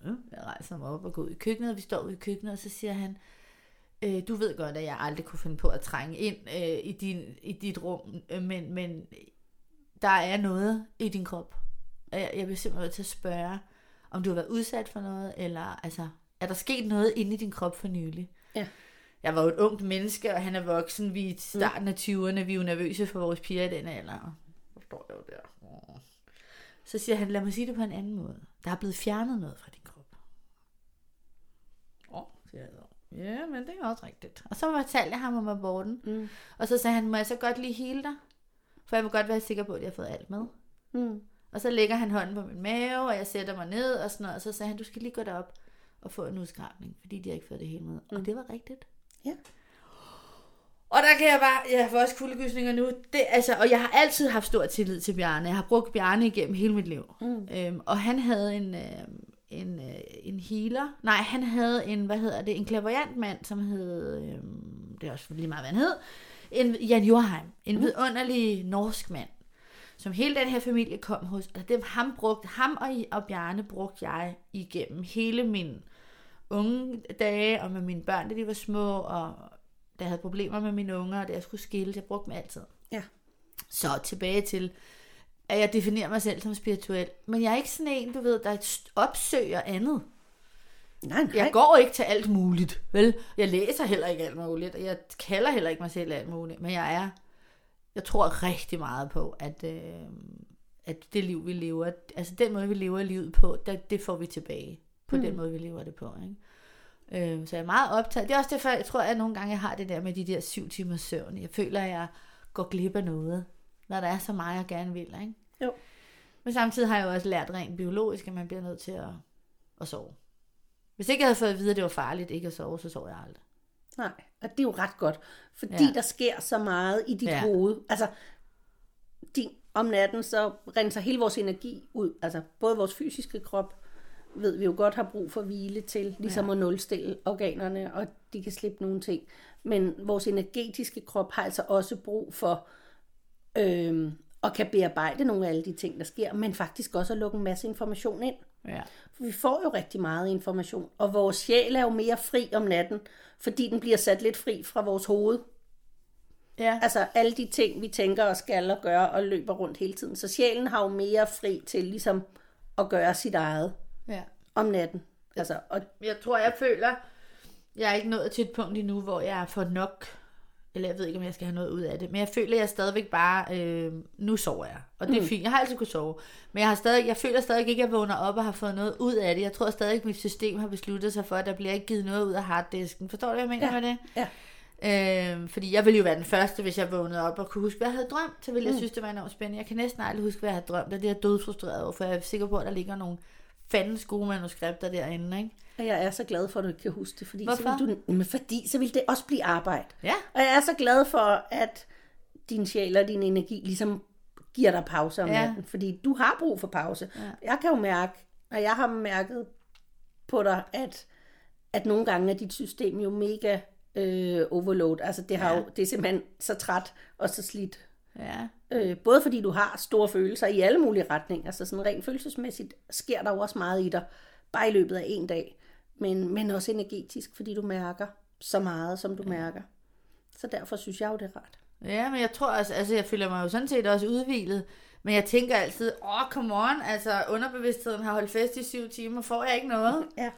Ja. Jeg rejser mig op og går ud i køkkenet, og vi står ude i køkkenet, og så siger han, øh, du ved godt, at jeg aldrig kunne finde på at trænge ind øh, i, din, i dit rum, øh, men, men der er noget i din krop. Og jeg, jeg bliver simpelthen nødt til at spørge, om du har været udsat for noget, eller altså, er der sket noget inde i din krop for nylig? Ja. Jeg var jo et ungt menneske, og han er voksen. Vi er i starten af 20'erne. Vi er jo nervøse for vores piger i den alder. Så står jeg jo der. Så siger han, lad mig sige det på en anden måde. Der er blevet fjernet noget fra din krop. Åh, siger jeg så. Ja, men det er også rigtigt. Og så fortalte jeg ham om aborten. Mm. Og så sagde han, må jeg så godt lige hele dig? For jeg vil godt være sikker på, at jeg har fået alt med. Mm. Og så lægger han hånden på min mave, og jeg sætter mig ned og sådan noget. Og så sagde han, du skal lige gå derop og få en udskrabning, fordi de har ikke fået det hele med. Mm. Og det var rigtigt. Ja. Og der kan jeg bare, jeg får også kuldegysninger nu. Det, altså, og jeg har altid haft stor tillid til Bjarne. Jeg har brugt Bjarne igennem hele mit liv. Mm. Øhm, og han havde en, øh, en, øh, en healer. Nej, han havde en, hvad hedder det, en klaverjant mand, som hed, øh, det er også lige meget, hvad han hed, En, Jan Jorheim, en vidunderlig norsk mand, som hele den her familie kom hos. Og dem, ham, brugte, ham og, og Bjarne brugte jeg igennem hele min unge dage, og med mine børn, da de var små, og da jeg havde problemer med mine unger, og da jeg skulle skille, jeg brugte dem altid. Ja. Så tilbage til, at jeg definerer mig selv som spirituel. Men jeg er ikke sådan en, du ved, der opsøger andet. Nej, nej. Jeg går ikke til alt muligt, vel? Jeg læser heller ikke alt muligt, og jeg kalder heller ikke mig selv alt muligt, men jeg er, jeg tror rigtig meget på, at, øh, at det liv, vi lever, altså den måde, vi lever livet på, det, det får vi tilbage, på mm. den måde, vi lever det på, ikke? Øh, så jeg er meget optaget. Det er også derfor, jeg tror, at nogle gange, jeg har det der med de der syv timer søvn. Jeg føler, at jeg går glip af noget, når der er så meget, jeg gerne vil, ikke? Jo. Men samtidig har jeg jo også lært rent biologisk, at man bliver nødt til at, at sove. Hvis ikke jeg havde fået at vide, at det var farligt ikke at sove, så sov jeg aldrig. Nej, og det er jo ret godt, fordi ja. der sker så meget i dit ja. hoved. Altså, din, om natten, så renser hele vores energi ud. Altså, både vores fysiske krop, ved vi jo godt, har brug for hvile til, ligesom ja. at nulstille organerne, og de kan slippe nogle ting. Men vores energetiske krop har altså også brug for øh, at kan bearbejde nogle af alle de ting, der sker, men faktisk også at lukke en masse information ind. Ja. For vi får jo rigtig meget information, og vores sjæl er jo mere fri om natten, fordi den bliver sat lidt fri fra vores hoved. Ja. Altså alle de ting, vi tænker og skal og gøre og løber rundt hele tiden. Så sjælen har jo mere fri til ligesom at gøre sit eget ja. om natten. Altså, og... Jeg tror, jeg føler, jeg er ikke nået til et punkt endnu, hvor jeg er for nok eller jeg ved ikke, om jeg skal have noget ud af det, men jeg føler, at jeg stadigvæk bare, øh, nu sover jeg, og det er mm. fint, jeg har altid kunnet sove, men jeg, har stadig, jeg føler stadig ikke, at jeg vågner op og har fået noget ud af det, jeg tror stadig, at mit system har besluttet sig for, at der bliver ikke givet noget ud af harddisken, forstår du, hvad jeg mener ja. med det? Ja. Øh, fordi jeg ville jo være den første, hvis jeg vågnede op og kunne huske, hvad jeg havde drømt, så ville jeg mm. synes, det var enormt spændende. Jeg kan næsten aldrig huske, hvad jeg havde drømt, og det er jeg dødfrustreret over, for jeg er sikker på, at der ligger nogle fandens gode manuskripter derinde, ikke? Og jeg er så glad for, at du ikke kan huske det, fordi, Hvorfor? Så vil du, men fordi så vil det også blive arbejde. Ja. Og jeg er så glad for, at din sjæl og din energi ligesom giver dig pause om Ja. natten, fordi du har brug for pause. Ja. Jeg kan jo mærke, og jeg har mærket på dig, at, at nogle gange er dit system jo mega øh, overload. Altså det, har Ja. jo, det er simpelthen så træt og så slidt. Ja. Øh, både fordi du har store følelser i alle mulige retninger, så sådan rent følelsesmæssigt sker der jo også meget i dig, bare i løbet af en dag, men, men også energetisk, fordi du mærker så meget, som du mærker. Så derfor synes jeg jo, det er rart. Ja, men jeg tror også, altså jeg føler mig jo sådan set også udvilet, men jeg tænker altid, åh, oh, come on, altså underbevidstheden har holdt fest i syv timer, får jeg ikke noget? (laughs) Ja.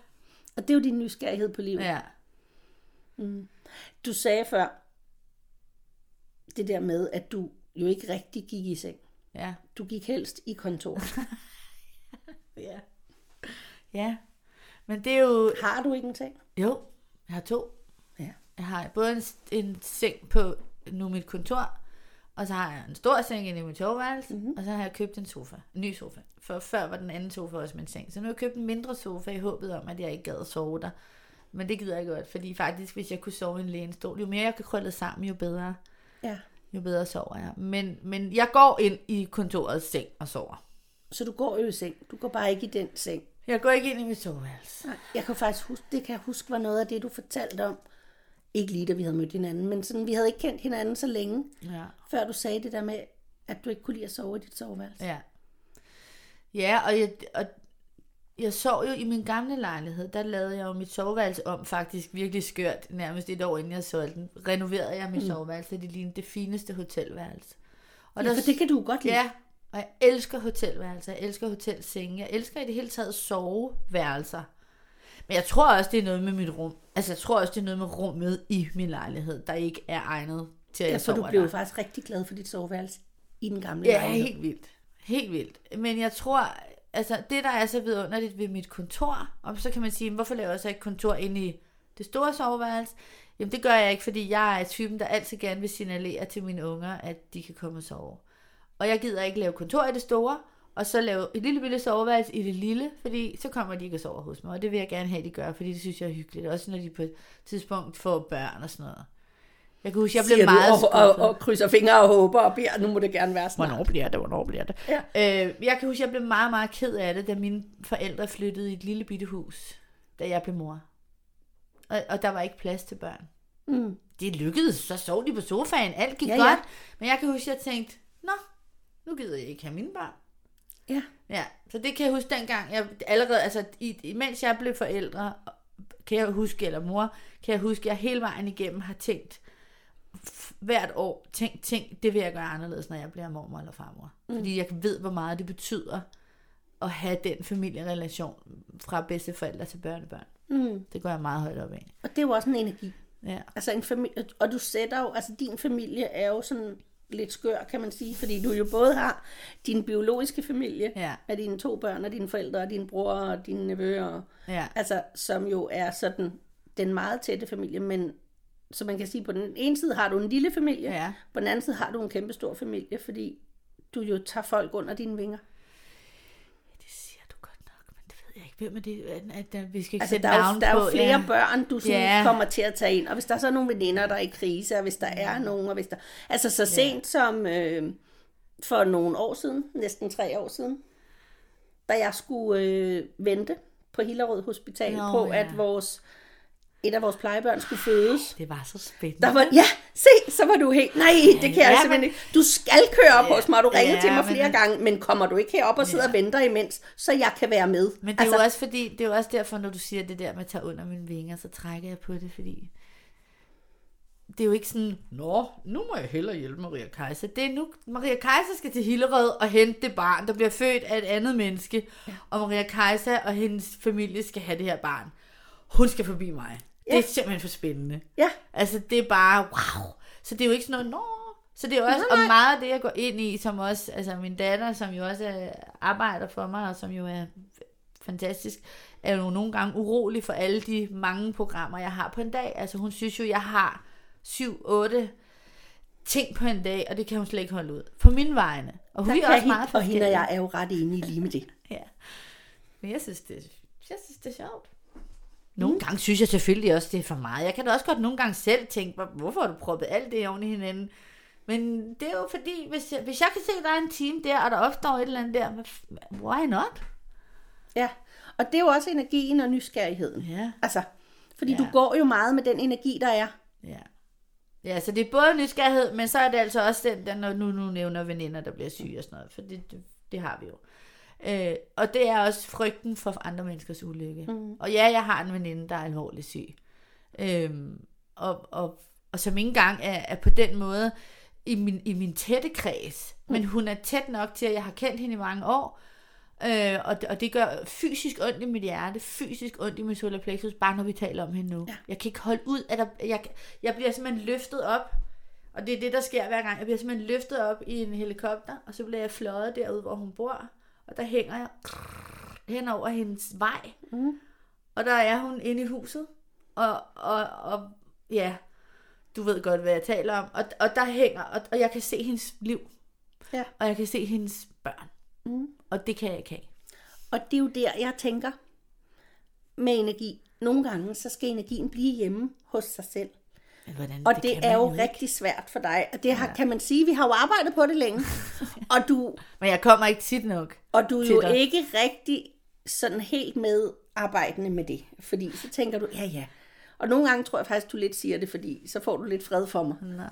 Og det er jo din nysgerrighed på livet. Ja, Du sagde før, det der med, at du jo ikke rigtig gik i seng. ja, Du gik helst i kontor. (laughs) ja. Ja, men det er jo, Har du ikke en seng? jo, jeg har to. Ja. Jeg har både en, en seng på nu mit kontor, og så har jeg en stor seng inde i mit soveværelse, mm-hmm. og så har jeg købt en sofa, en ny sofa. For før var den anden sofa også min seng. Så nu har jeg købt en mindre sofa i håbet om, at jeg ikke gad at sove der. Men det gider jeg godt, fordi faktisk, hvis jeg kunne sove i en lænestol, jo mere jeg kan krølle sammen, jo bedre, Ja. Jo bedre sover jeg. Men, men jeg går ind i kontorets seng og sover. Så du går jo i seng. Du går bare ikke i den seng. Jeg går ikke ind i mit soveværelse. Nej, jeg kan faktisk huske, det kan jeg huske var noget af det, du fortalte om. Ikke lige da vi havde mødt hinanden, men sådan, vi havde ikke kendt hinanden så længe, Ja. før du sagde det der med, at du ikke kunne lide at sove i dit soveværelse. Ja. Ja, og jeg, og jeg sov jo i min gamle lejlighed, der lavede jeg jo mit soveværelse om faktisk virkelig skørt, nærmest et år inden jeg solgte den. Renoverede jeg mit mm. soveværelse, det lignede det fineste hotelværelse. Og Ja, for det kan du godt lide. Ja, og jeg elsker hotelværelser, jeg elsker hotelsenge, jeg elsker i det hele taget soveværelser. Men jeg tror også, det er noget med mit rum. Altså, jeg tror også, det er noget med rummet i min lejlighed, der ikke er egnet til, at Ja, jeg for du blev der. jo faktisk rigtig glad for dit soveværelse i den gamle Ja, lejlighed. helt vildt. Helt vildt. Men jeg tror, altså det der er så vidunderligt ved mit kontor, og så kan man sige, hvorfor laver jeg så ikke kontor inde i det store soveværelse? Jamen det gør jeg ikke, fordi jeg er typen, der altid gerne vil signalere til mine unger, at de kan komme og sove. Og jeg gider ikke lave kontor i det store, og så lave et lille bitte soveværelse i det lille, fordi så kommer de ikke og sover hos mig, og det vil jeg gerne have, de gør, fordi det synes jeg er hyggeligt, også når de på et tidspunkt får børn og sådan noget. Jeg kan huske, jeg blev meget du, og, og, og, krydser fingre og håber og beder, nu må det gerne være snart. Hvornår bliver det? Hvornår bliver det? Ja. Øh, jeg kan huske, jeg blev meget, meget ked af det, da mine forældre flyttede i et lille bitte hus, da jeg blev mor. Og, og der var ikke plads til børn. Mm. det lykkedes. Så sov de på sofaen, alt gik Ja, ja, ja. godt. Men jeg kan huske, jeg tænkte, nå, nu gider jeg ikke have mine børn. Ja. Ja, så det kan jeg huske dengang, jeg allerede, altså i, imens jeg blev forældre, kan jeg huske, eller mor, kan jeg huske, at jeg hele vejen igennem har tænkt, hvert år, tænkt, tænkt, det vil jeg gøre anderledes, når jeg bliver mormor eller farmor. Mm. Fordi jeg ved, hvor meget det betyder at have den familierelation fra bedsteforældre til børnebørn. Mm. Det går jeg meget højt op af. Og det er jo også en energi. Ja. Altså en familie, og du sætter jo, altså din familie er jo sådan lidt skør, kan man sige, fordi du jo både har din biologiske familie Ja. af dine to børn, og dine forældre, og dine bror, og dine nevøer, Ja. altså, som jo er sådan den meget tætte familie, men så man kan sige, på den ene side har du en lille familie, Ja. på den anden side har du en kæmpe stor familie, fordi du jo tager folk under dine vinger. Det siger du godt nok, men det ved jeg ikke. Hvem er det? At, at vi skal ikke Altså, sætte der er, jo, der er på. jo flere ja. børn, du sådan Ja. ja. kommer til at tage ind. Og hvis der så er nogle veninder, der er i krise, og hvis der er nogen, og hvis der... Altså så sent som øh, for nogle år siden, næsten tre år siden, da jeg skulle øh, vente på Hillerød Hospital Nå, på, ja. at vores et af vores plejebørn skulle fødes. Det var så spændende. Der var, ja, se, så var du helt, nej, det kan jeg Ja, simpelthen men- ikke. Du skal køre op Ja, hos mig, du ringede ja, til mig men- flere gange, men kommer du ikke herop og sidder og venter imens, så jeg kan være med. Men det er altså, jo også fordi, det er jo også derfor, når du siger det der med at tage under mine vinger, så trækker jeg på det, fordi det er jo ikke sådan, Nå, nu må jeg hellere hjælpe Maria Kaiser. Det er nu, Maria Kaiser skal til Hillerød og hente det barn, der bliver født af et andet menneske. Ja. Og Maria Kaiser og hendes familie skal have det her barn. Hun skal forbi mig. Det er simpelthen for spændende. Ja. Altså, det er bare, wow. Så det er jo ikke sådan noget, nå. Så det er jo også, og meget af det, jeg går ind i, som også, altså min datter, som jo også er, arbejder for mig, og som jo er fantastisk, er jo nogle gange urolig for alle de mange programmer, jeg har på en dag. Altså hun synes jo, jeg har 7-8 ting på en dag, og det kan hun slet ikke holde ud. På mine vegne. Og hun Der er også meget og hende og jeg er jo ret enige lige med det. Ja. Men jeg synes, det, jeg synes, det er sjovt. Nogle mm. gange synes jeg selvfølgelig også, det er for meget. Jeg kan da også godt nogle gange selv tænke, "Hvor- hvorfor har du proppet alt det oven i hinanden? Men det er jo fordi, hvis jeg, hvis jeg kan se, at der er en team der, og der opstår et eller andet der, why not? Ja, og det er jo også energien og nysgerrigheden. Ja. Altså, fordi Ja. du går jo meget med den energi, der er. Ja. Ja, så det er både nysgerrighed, men så er det altså også den, der når nu, nu nævner veninder, der bliver syge og sådan noget, for det, det, det har vi jo. Øh, og det er også frygten for andre menneskers ulykke. Mm. Og ja, jeg har en veninde, der er alvorligt syg. Øhm, og, og, og som ikke engang er, er på den måde i min, i min tætte kreds. Mm. Men hun er tæt nok til, at jeg har kendt hende i mange år. Øh, og, og det gør fysisk ondt i mit hjerte, fysisk ondt i min solar plexus, bare når vi taler om hende nu. Ja. Jeg kan ikke holde ud, at der, jeg, jeg bliver simpelthen løftet op, og det er det, der sker hver gang. Jeg bliver simpelthen løftet op i en helikopter, og så bliver jeg fløjet derud, hvor hun bor, og der hænger jeg hen over hendes vej. Mm. Og der er hun inde i huset, og, og, og ja, du ved godt, hvad jeg taler om. Og, og der hænger, og, og jeg kan se hendes liv, Ja. og jeg kan se hendes børn. Mm. Og det kan jeg ikke have. Og det er jo der, jeg tænker med energi. Nogle gange, så skal energien blive hjemme hos sig selv. Hvordan, Og det, det er jo ikke. rigtig svært for dig. Og det har, kan man sige, vi har jo arbejdet på det længe. (laughs) og du, Men jeg kommer ikke tit nok. og du er jo dig. ikke rigtig sådan helt med arbejdende med det. Fordi så tænker du, ja ja. Og nogle gange tror jeg faktisk, du lidt siger det, fordi så får du lidt fred for mig. Nej.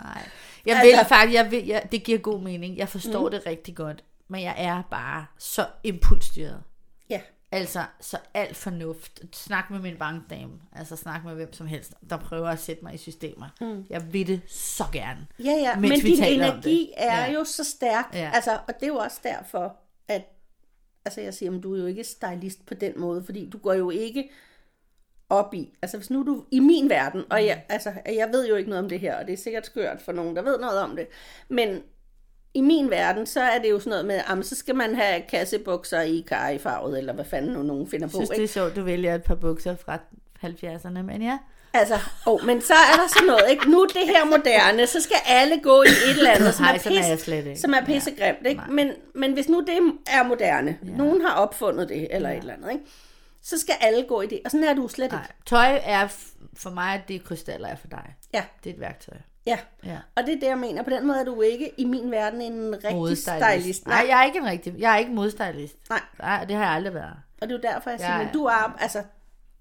Jeg Altså- vil faktisk, jeg vil, jeg, det giver god mening. Jeg forstår mm. det rigtig godt. Men jeg er bare så impulsstyret. Ja. Altså, så alt fornuft. Snak med min bankdame. Altså, snak med hvem som helst, der prøver at sætte mig i systemer. Mm. Jeg vil det så gerne. Ja, ja, men vi din energi er Ja. jo så stærk. Ja. Altså, og det er jo også derfor, at altså jeg siger, at du er jo ikke stylist på den måde, fordi du går jo ikke op i, altså hvis nu du, i min verden, og jeg, altså, jeg ved jo ikke noget om det her, og det er sikkert skørt for nogen, der ved noget om det, men i min verden, så er det jo sådan noget med, jamen, så skal man have kassebukser i karifarvet, eller hvad fanden nu nogen finder Jeg på, synes, ikke? det er sjovt, du vælger et par bukser fra 70'erne, men ja. Altså, oh, men så er der sådan noget, ikke? Nu er det her moderne, så skal alle gå i et eller andet, som er, er jeg pis, slet ikke. som er pissegrimt, ikke? Men, men hvis nu det er moderne, ja. nogen har opfundet det, eller ja. et eller andet, ikke? Så skal alle gå i det, og sådan er du slet Nej. ikke. Tøj er for mig, det er krystaller er for dig. Ja, Det er et værktøj. Ja. Ja. Og det er det, jeg mener. På den måde er du ikke i min verden en rigtig Modstylist. stylist. Nej, jeg er ikke en rigtig, jeg er ikke modstylist. Nej. Nej, det har jeg aldrig været. Og det er jo derfor, jeg siger, Ja, men ja. du er, altså,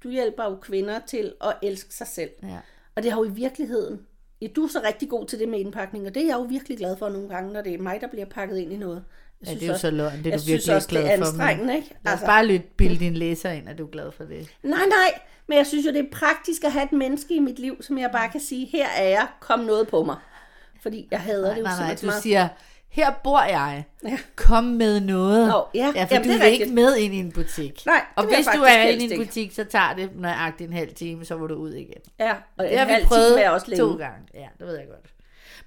du hjælper jo kvinder til at elske sig selv. Ja. Og det har jo i virkeligheden ja, du er så rigtig god til det med indpakning, og det er jeg jo virkelig glad for nogle gange, når det er mig, der bliver pakket ind i noget. Jeg Ja, det er jo også, så løgn, det er jeg du synes virkelig også, ikke det er glad for. men- anstrengende, ikke? Os bare lidt bilde din læser ind, at du er glad for det. Nej, nej, men jeg synes jo, det er praktisk at have et menneske i mit liv, som jeg bare kan sige, her er jeg, kom noget på mig. Fordi jeg hader det jo Nej, nej, du meget. siger, her bor jeg. Ja. Kom med noget. Nå, ja. ja for Jamen, du det er er ikke med ind i en butik. Nej, det og jeg hvis du er inde i en butik, så tager det nøjagtigt en halv time, så må du ud igen. Ja, og Det en har vi halv time prøvet er også længe. to gange. Ja, det ved jeg godt.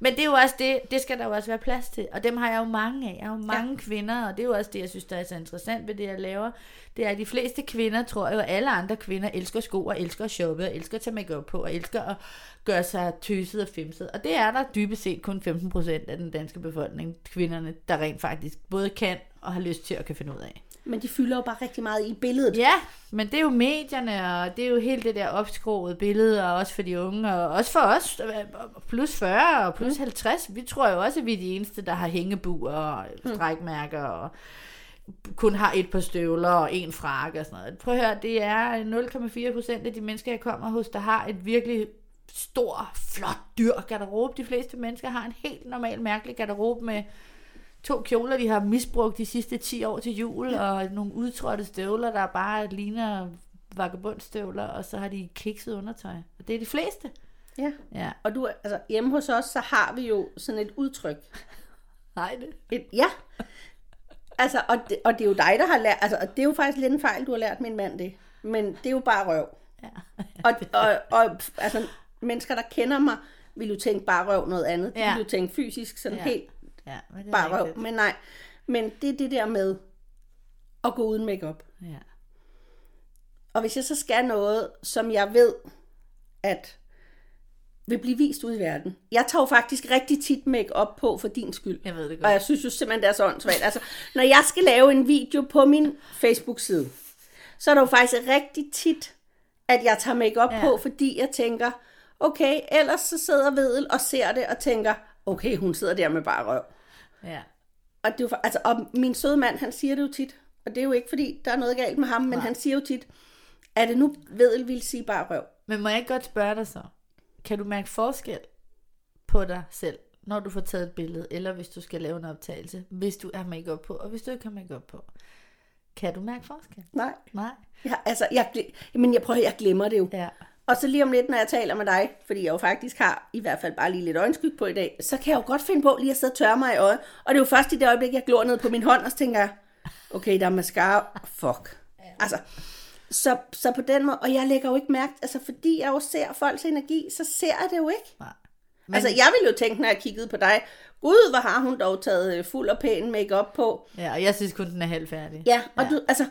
Men det er jo også det, det skal der jo også være plads til. Og dem har jeg jo mange af. Jeg har jo mange ja. kvinder, og det er jo også det, jeg synes, der er så interessant ved det, jeg laver. Det er, at de fleste kvinder, tror jeg at alle andre kvinder elsker sko, og elsker at shoppe, og elsker at tage makeup på, og elsker at gøre sig tøset og femset. Og det er der dybest set kun 15 procent af den danske befolkning, kvinderne, der rent faktisk både kan og har lyst til at kan finde ud af. Men de fylder jo bare rigtig meget i billedet. Ja, men det er jo medierne, og det er jo helt det der opskroede billede, og også for de unge, og også for os, plus 40 og plus 50. Vi tror jo også, at vi er de eneste, der har hængebuer og strækmærker, og kun har et par støvler og en frakke og sådan noget. Prøv at høre, det er 0,4 procent af de mennesker, jeg kommer hos, der har et virkelig stor, flot, dyr garderobe. De fleste mennesker har en helt normal, mærkelig garderobe med to kjoler, de har misbrugt de sidste 10 år til jul, og nogle udtrådte støvler, der bare ligner vagabundstøvler, og så har de kikset undertøj. Og det er de fleste. Ja. Ja. Og du, altså, hjemme hos os, så har vi jo sådan et udtryk. (laughs) Nej, det. Et, ja. Altså, og det, og det er jo dig, der har lært, altså, og det er jo faktisk lidt en fejl, du har lært min mand det. Men det er jo bare røv. Ja. (laughs) Og, og, og altså, mennesker, der kender mig, vil jo tænke bare røv noget andet. De Ja. vil jo tænke fysisk, sådan ja. helt Ja, men det er bare røv. rigtigt. Men nej, men det er det der med at gå uden makeup. Ja. Og hvis jeg så skal noget, som jeg ved, at vil blive vist ud i verden. Jeg tager jo faktisk rigtig tit make op på for din skyld. Jeg ved det Og godt. jeg synes jo simpelthen, det er så åndssvagt. Altså, når jeg skal lave en video på min Facebook-side, så er det jo faktisk rigtig tit, at jeg tager make op Ja. ja. på, fordi jeg tænker, okay, ellers så sidder Vedel og ser det og tænker, okay, hun sidder der med bare røv. Ja. Og, det er for- altså, og min søde mand, han siger det jo tit, og det er jo ikke, fordi der er noget galt med ham, men Nej. han siger jo tit, er det nu Vedel vil sige bare røv? Men må jeg ikke godt spørge dig så? Kan du mærke forskel på dig selv, når du får taget et billede, eller hvis du skal lave en optagelse, hvis du har makeup på, og hvis du ikke har makeup på? Kan du mærke forskel? Nej. Nej. Ja, altså, jeg, men jeg prøver, jeg glemmer det jo. Ja. Og så lige om lidt, når jeg taler med dig, fordi jeg jo faktisk har i hvert fald bare lige lidt øjenskyg på i dag, så kan jeg jo godt finde på lige at sidde og tørre mig i øjet. Og det er jo først i det øjeblik, jeg glor ned på min hånd, og så tænker jeg, okay, der er mascara, fuck. Altså, så, så på den måde, og jeg lægger jo ikke mærke, altså fordi jeg jo ser folks energi, så ser jeg det jo ikke. Nej. Men... Altså, jeg ville jo tænke, når jeg kiggede på dig, gud, hvor har hun dog taget øh, fuld og pæn makeup på. Ja, og jeg synes kun, den er halvt færdig. Ja, og ja. du, altså,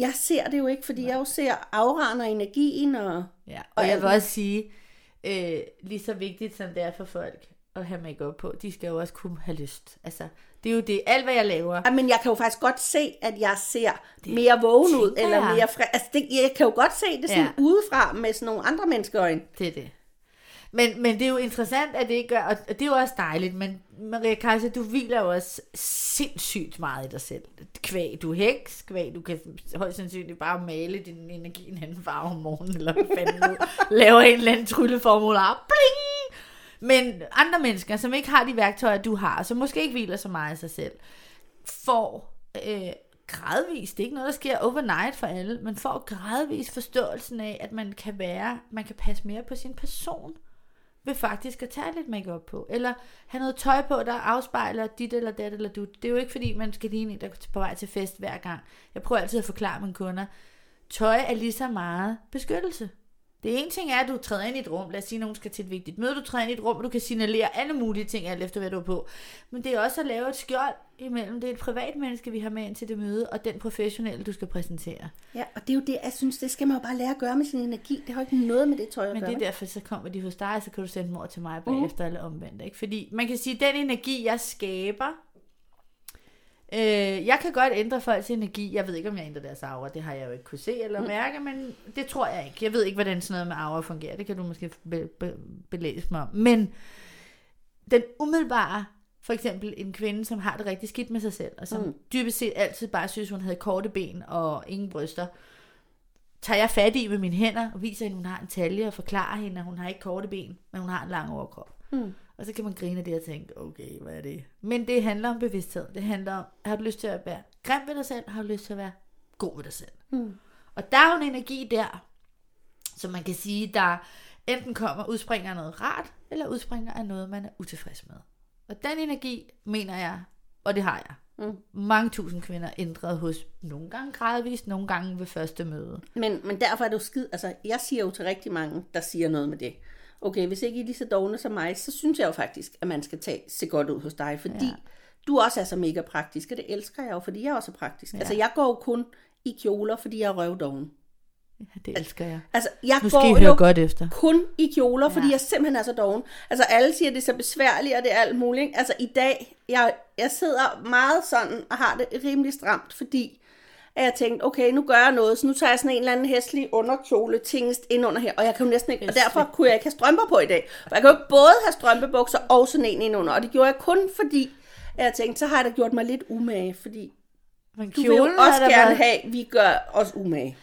jeg ser det jo ikke, fordi jeg jo ser og energien, og Ja, og, Og jeg vil også sige, øh, lige så vigtigt som det er for folk at have makeup på, de skal jo også kunne have lyst. Altså, det er jo det, alt hvad jeg laver. Ja, men jeg kan jo faktisk godt se, at jeg ser mere vågen ud, eller mere fri. Altså, det, jeg kan jo godt se det sådan ja. udefra med sådan nogle andre menneskeøjne. Det er det. Men, men det er jo interessant, at det ikke gør, og det er jo også dejligt, men Maria Kajsa, du hviler jo også sindssygt meget i dig selv. Kvæg, du er heks, kvæg, du kan højst sandsynligt bare male din energi i en anden farve om morgenen, eller hvad fanden du (laughs) laver en eller anden trylleformular. Bling! Men andre mennesker, som ikke har de værktøjer, du har, som måske ikke hviler så meget i sig selv, får øh, gradvist, det er ikke noget, der sker overnight for alle, men får gradvist forståelsen af, at man kan være, man kan passe mere på sin person, ved faktisk at tage lidt makeup på, eller have noget tøj på, der afspejler dit eller dat eller du. Det er jo ikke fordi, man skal ligne en, der er på vej til fest hver gang. Jeg prøver altid at forklare mine kunder, tøj er lige så meget beskyttelse. Det ene ting er, at du træder ind i et rum. Lad os sige, at nogen skal til et vigtigt møde. Du træder ind i et rum, og du kan signalere alle mulige ting, alt efter hvad du er på. Men det er også at lave et skjold imellem. Det er et privat menneske, vi har med ind til det møde, og den professionelle, du skal præsentere. Ja, og det er jo det, jeg synes, det skal man jo bare lære at gøre med sin energi. Det har jo ikke noget med det tøj at Men gøre. det er derfor, så kommer de hos dig, så kan du sende mor til mig bagefter, mm. eller omvendt. Ikke? Fordi man kan sige, at den energi, jeg skaber, øh, jeg kan godt ændre folks energi. Jeg ved ikke, om jeg ændrer deres aura. Det har jeg jo ikke kunne se eller mærke, men det tror jeg ikke. Jeg ved ikke, hvordan sådan noget med aura fungerer. Det kan du måske be- be- belæse mig om. Men den umiddelbare, for eksempel en kvinde, som har det rigtig skidt med sig selv, og som mm. dybest set altid bare synes, hun havde korte ben og ingen bryster, tager jeg fat i med mine hænder og viser hende, hun har en talje og forklarer hende, at hun har ikke korte ben, men hun har en lang overkrop. Mm. Og så kan man grine af det og tænke, okay, hvad er det? Men det handler om bevidsthed. Det handler om, har du lyst til at være grim ved dig selv? Har du lyst til at være god ved dig selv? Mm. Og der er jo en energi der, som man kan sige, der enten kommer, udspringer af noget rart, eller udspringer af noget, man er utilfreds med. Og den energi, mener jeg, og det har jeg, Mm. mange tusind kvinder ændret hos nogle gange gradvist, nogle gange ved første møde. Men, men derfor er det jo skid, altså jeg siger jo til rigtig mange, der siger noget med det. Okay, hvis ikke I er lige så dogne som mig, så synes jeg jo faktisk, at man skal tage se godt ud hos dig, fordi ja. du også er så mega praktisk, og det elsker jeg jo, fordi jeg også er praktisk. Ja. Altså jeg går jo kun i kjoler, fordi jeg er røvdoven. Ja, det elsker jeg. Altså jeg Nu skal I går høre jo godt efter. kun i kjoler, fordi Ja. jeg simpelthen er så doven. Altså alle siger, at det er så besværligt, og det er alt muligt. ikke? Altså i dag, jeg, jeg sidder meget sådan og har det rimelig stramt, fordi at jeg tænkte, okay, nu gør jeg noget, så nu tager jeg sådan en eller anden hæslig underkjole tingest ind under her, og jeg kan jo næsten ikke, og derfor kunne jeg ikke have strømper på i dag. For jeg kan jo ikke både have strømpebukser og sådan en ind under, og det gjorde jeg kun fordi, at jeg tænkte, så har jeg da gjort mig lidt umage, fordi Men du vil jo også gerne været- have, at vi gør os umage.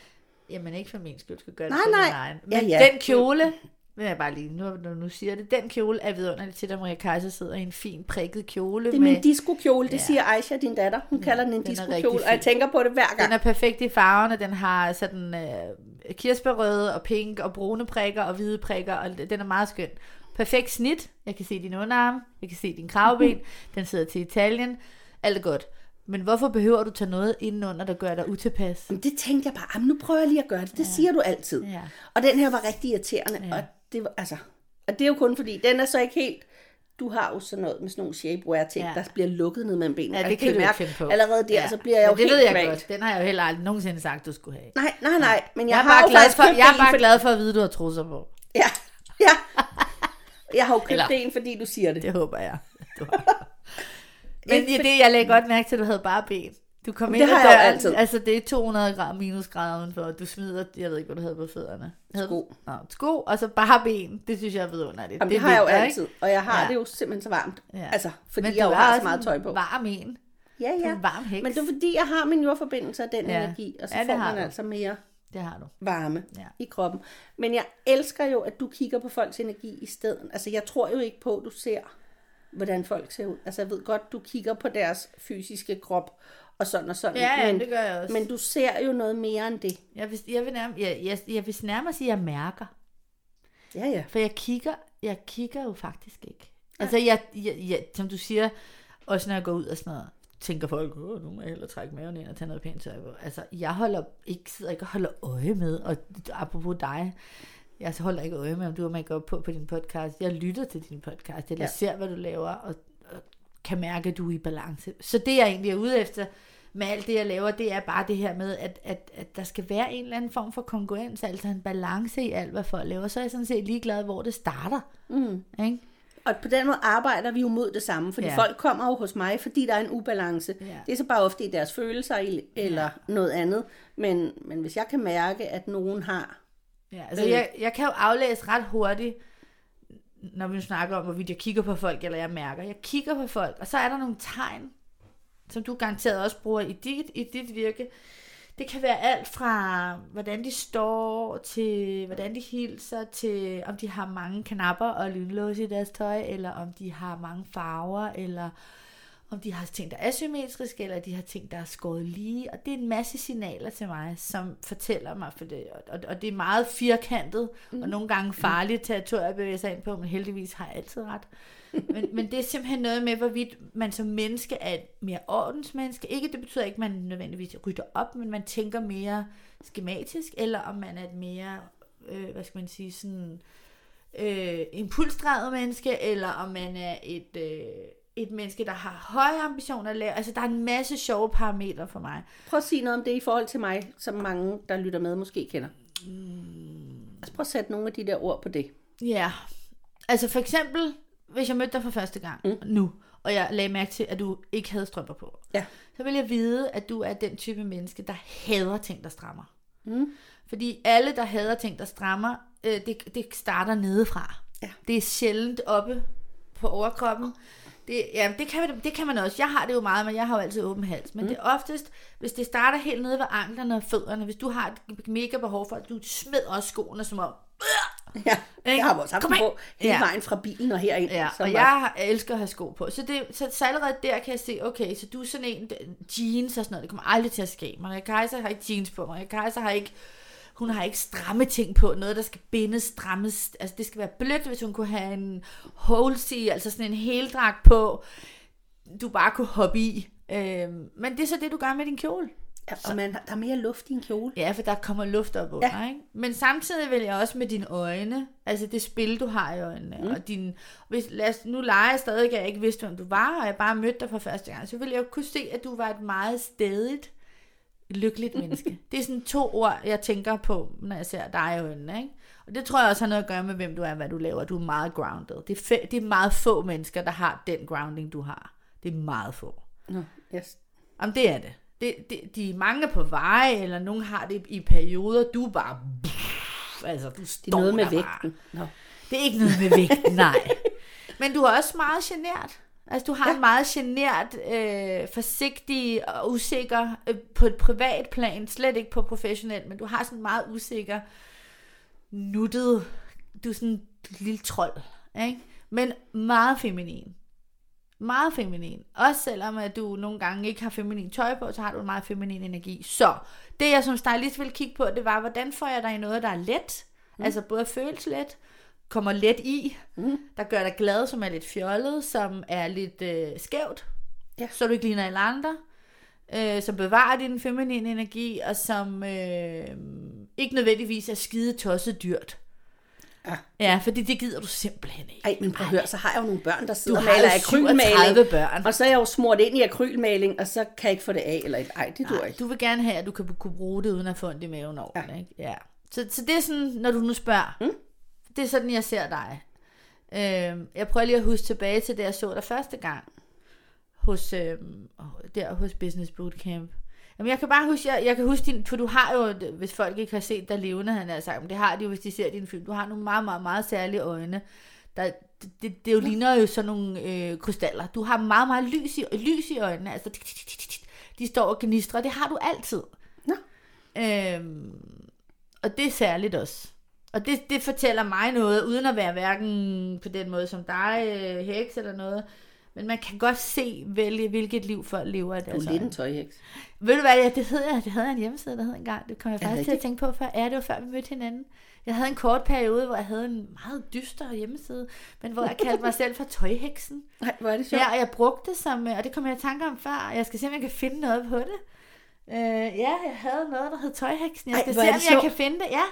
Jamen ikke for min skyld, skal gøre det Nej, nej. egen. Ja, Men ja. den kjole, vil jeg bare lige, nu når nu siger det, den kjole er vidunderligt til, at Maria Kaiser sidder i en fin prikket kjole. Det er med, min disco-kjole, det Ja. siger Aisha, din datter. Hun kalder den en den disco-kjole, og jeg tænker på det hver gang. den er perfekt i farverne, den har sådan øh, kirsebærrøde og pink og brune prikker og hvide prikker, og den er meget skøn. Perfekt snit, jeg kan se din underarm, jeg kan se din kravben, (laughs) den sidder til Italien, alt er godt. Men hvorfor behøver du tage noget indenunder, der gør dig utilpas? Men det tænkte jeg bare, jamen, nu prøver jeg lige at gøre det. Det ja. siger du altid. Ja. Og den her var rigtig irriterende. Ja. Ja. Og, det var, altså, og det er jo kun fordi, den er så ikke helt... Du har jo sådan noget med sådan nogle shapewear ting, ja. Der bliver lukket ned mellem benene. Ja, det jeg kan du ikke mærke, finde på. Allerede der, ja. så bliver jeg jo Men det helt ved jeg godt. Den har jeg jo heller aldrig nogensinde sagt, du skulle have. Nej, nej, nej. Men jeg, Jeg er har bare, glad for, jeg er bare for- glad for at vide, du har trusser på. Ja, ja. Jeg har jo (laughs) købt Eller- en, fordi du siger det. Det håber jeg. (laughs) Du har. Men det, jeg lagde godt mærke til, at du havde bare ben. Du kom Det ind har jeg altid. altså det er 200 grader minusgrader udenfor, du smider, jeg ved ikke, hvad du havde på fødderne. Havde du- Sko. Nå, sko, og så bare ben, det synes jeg er vidunderligt. Jamen, det, er har jeg jo altid. Og jeg har Ja. det jo simpelthen så varmt. Ja. Altså, fordi Men jeg du jo har så meget tøj på. varm en. Ja, Du ja. en varm heks. Men det er fordi, jeg har min jordforbindelse af den Ja. energi, og så Ja, det får man du. altså mere Det har du. varme Ja. i kroppen. Men jeg elsker jo, at du kigger på folks energi i stedet. Altså, jeg tror jo ikke på, at du ser, hvordan folk ser ud. Altså, jeg ved godt, du kigger på deres fysiske krop, og sådan og sådan. Ja, ja, men, det gør jeg også. men du ser jo noget mere end det. Jeg vil, jeg vil, nærmere, jeg, jeg, jeg vil nærmere sige, at jeg mærker. Ja, ja. For jeg kigger, jeg kigger jo faktisk ikke. Altså, jeg, jeg, jeg, som du siger, også når jeg går ud og sådan noget, tænker folk, Åh, nu må jeg hellere trække maven ind og tage noget pænt tøj på. Altså, jeg holder ikke, sidder ikke og holder øje med, og apropos dig, jeg så holder ikke øje med, om du har make på på din podcast. Jeg lytter til din podcast, eller Ja. ja. ser, hvad du laver, og, og kan mærke, at du er i balance. Så det, jeg egentlig er ude efter med alt det, jeg laver, det er bare det her med, at, at, at der skal være en eller anden form for kongruens, altså en balance i alt, hvad folk laver. Så er jeg sådan set ligeglad, hvor det starter. Mm. Ikke? Og på den måde arbejder vi jo mod det samme, fordi ja. Ja. folk kommer jo hos mig, fordi der er en ubalance. Ja. Det er så bare ofte i deres følelser eller noget andet. Men, men hvis jeg kan mærke, at nogen har... Ja, altså Øh. jeg, jeg kan jo aflæse ret hurtigt, når vi snakker om, hvorvidt jeg kigger på folk, eller jeg mærker. Jeg kigger på folk, og så er der nogle tegn, som du garanteret også bruger i dit, i dit virke. Det kan være alt fra, hvordan de står, til hvordan de hilser, til om de har mange knapper og lynlås i deres tøj, eller om de har mange farver, eller om de har ting, der er asymmetriske, eller de har ting, der er skåret lige. Og det er en masse signaler til mig, som fortæller mig, for det, og, og det er meget firkantet, mm. og nogle gange farligt territorium at bevæge sig ind på, men heldigvis har jeg altid ret. Men, men det er simpelthen noget med, hvorvidt man som menneske er et mere ordensmenneske. Ikke, det betyder ikke, at man nødvendigvis rydder op, men man tænker mere skematisk, eller om man er et mere, øh, hvad skal man sige, sådan øh, impulsdrevet menneske, eller om man er et, øh, et menneske, der har høje ambitioner. Altså, der er en masse sjove parametre for mig. Prøv at sige noget om det i forhold til mig, som mange, der lytter med, måske kender. Altså prøv at sætte nogle af de der ord på det. Ja, altså for eksempel, hvis jeg mødte dig for første gang mm. nu, og jeg lagde mærke til, at du ikke havde strømper på, Ja. så vil jeg vide, at du er den type menneske, der hader ting, der strammer. Mm. Fordi alle, der hader ting, der strammer, øh, det, det starter nedefra. Ja. Det er sjældent oppe på overkroppen. Det, ja, det kan, man, det kan man også. Jeg har det jo meget, men jeg har jo altid åben hals. Men mm. det er oftest, hvis det starter helt nede ved anklerne og fødderne, hvis du har et mega behov for, at du smed også skoene som om, Ja, Ikke? jeg har dem ind. på hele Ja. vejen fra bilen og herind. Ja, og var- jeg elsker at have sko på. Så, det, så, så allerede der kan jeg se, okay, så du er sådan en, jeans og sådan noget, det kommer aldrig til at ske. Maria Kaiser har ikke jeans på, Maria Kaiser har ikke, hun har ikke stramme ting på, noget der skal bindes, strammes, altså det skal være blødt, hvis hun kunne have en holsey, altså sådan en heldragt på, du bare kunne hoppe i. Øhm, men det er så det, du gør med din kjole. Ja, og man, der er mere luft i en kjole. Ja, for der kommer luft op under, ja. ikke? Men samtidig vil jeg også med dine øjne, altså det spil, du har i øjnene, mm. og din, hvis, lad os, nu leger jeg stadig, at jeg ikke vidste, hvem du var, og jeg bare mødte dig for første gang, så ville jeg jo kunne se, at du var et meget stedigt, lykkeligt menneske. (laughs) det er sådan to ord, jeg tænker på, når jeg ser dig i øjnene, ikke? Og det tror jeg også har noget at gøre med, hvem du er, hvad du laver. Du er meget grounded. Det er, fe- det er meget få mennesker, der har den grounding, du har. Det er meget få. Nå, yes. Jamen, det er det. Det, det de er mange på vej, eller nogen har det i perioder. Du er bare... Altså, du Det står er noget med bare. vægten. Nå. Det er ikke noget med vægten, nej. Men du er også meget genert. Altså, du har ja. en meget genert, øh, forsigtig og usikker øh, på et privat plan, slet ikke på professionelt, men du har sådan meget usikker, nuttet, du er sådan en lille trold, ikke? Men meget feminin. Meget feminin. Også selvom at du nogle gange ikke har feminin tøj på, så har du en meget feminin energi. Så det jeg som stylist ville kigge på, det var, hvordan får jeg dig i noget, der er let? Mm. Altså både føles let, kommer let i, mm. der gør dig glad, som er lidt fjollet, som er lidt øh, skævt, Ja. så du ikke ligner alle andre, øh, som bevarer din feminine energi, og som øh, ikke nødvendigvis er skide tosset dyrt. Ja. Ja, fordi det gider du simpelthen ikke. Ej, men prøv at høre, så har jeg jo nogle børn, der sidder og maler akrylmaling. 37 børn. Og så er jeg jo smurt ind i akrylmaling, og så kan jeg ikke få det af. Eller, ej, det dur ikke. du vil gerne have, at du kan kunne bruge det, uden at få ondt i maven over ja. ikke? Ja. Så, så det er sådan, når du nu spørger, mm? det er sådan, jeg ser dig. Øhm, jeg prøver lige at huske tilbage til det, jeg så dig første gang, hos, øhm, der hos Business Bootcamp. Jamen, jeg kan bare huske, jeg, jeg kan huske din, for du har jo, hvis folk ikke har set dig levende, han har sagt, men det har de jo, hvis de ser din film, du har nogle meget, meget, meget særlige øjne, der, det, det, det jo ligner jo sådan nogle øh, krystaller. Du har meget, meget lys i, lys i øjnene, altså de står og gnistrer, det har du altid. Nå. Øhm, og det er særligt også. Og det, det fortæller mig noget, uden at være hverken på den måde som dig, øh, heks eller noget. Men man kan godt se, vælge, hvilket liv folk lever Du deres er lidt en tøjheks. Ved du hvad, ja, det hed jeg, det havde jeg en hjemmeside, der hed engang. Det kom jeg det faktisk til at tænke på før. Ja, det var før vi mødte hinanden. Jeg havde en kort periode, hvor jeg havde en meget dyster hjemmeside, men hvor jeg kaldte mig selv for tøjheksen. (laughs) Nej, hvor er det sjovt. Ja, og jeg brugte det som, øh, og det kom jeg i tanke om før, jeg skal se, om jeg kan finde noget på det. Øh, ja, jeg havde noget, der hed Tøjheksen. Jeg Ej, skal hvor se, om det jeg kan finde det, ja.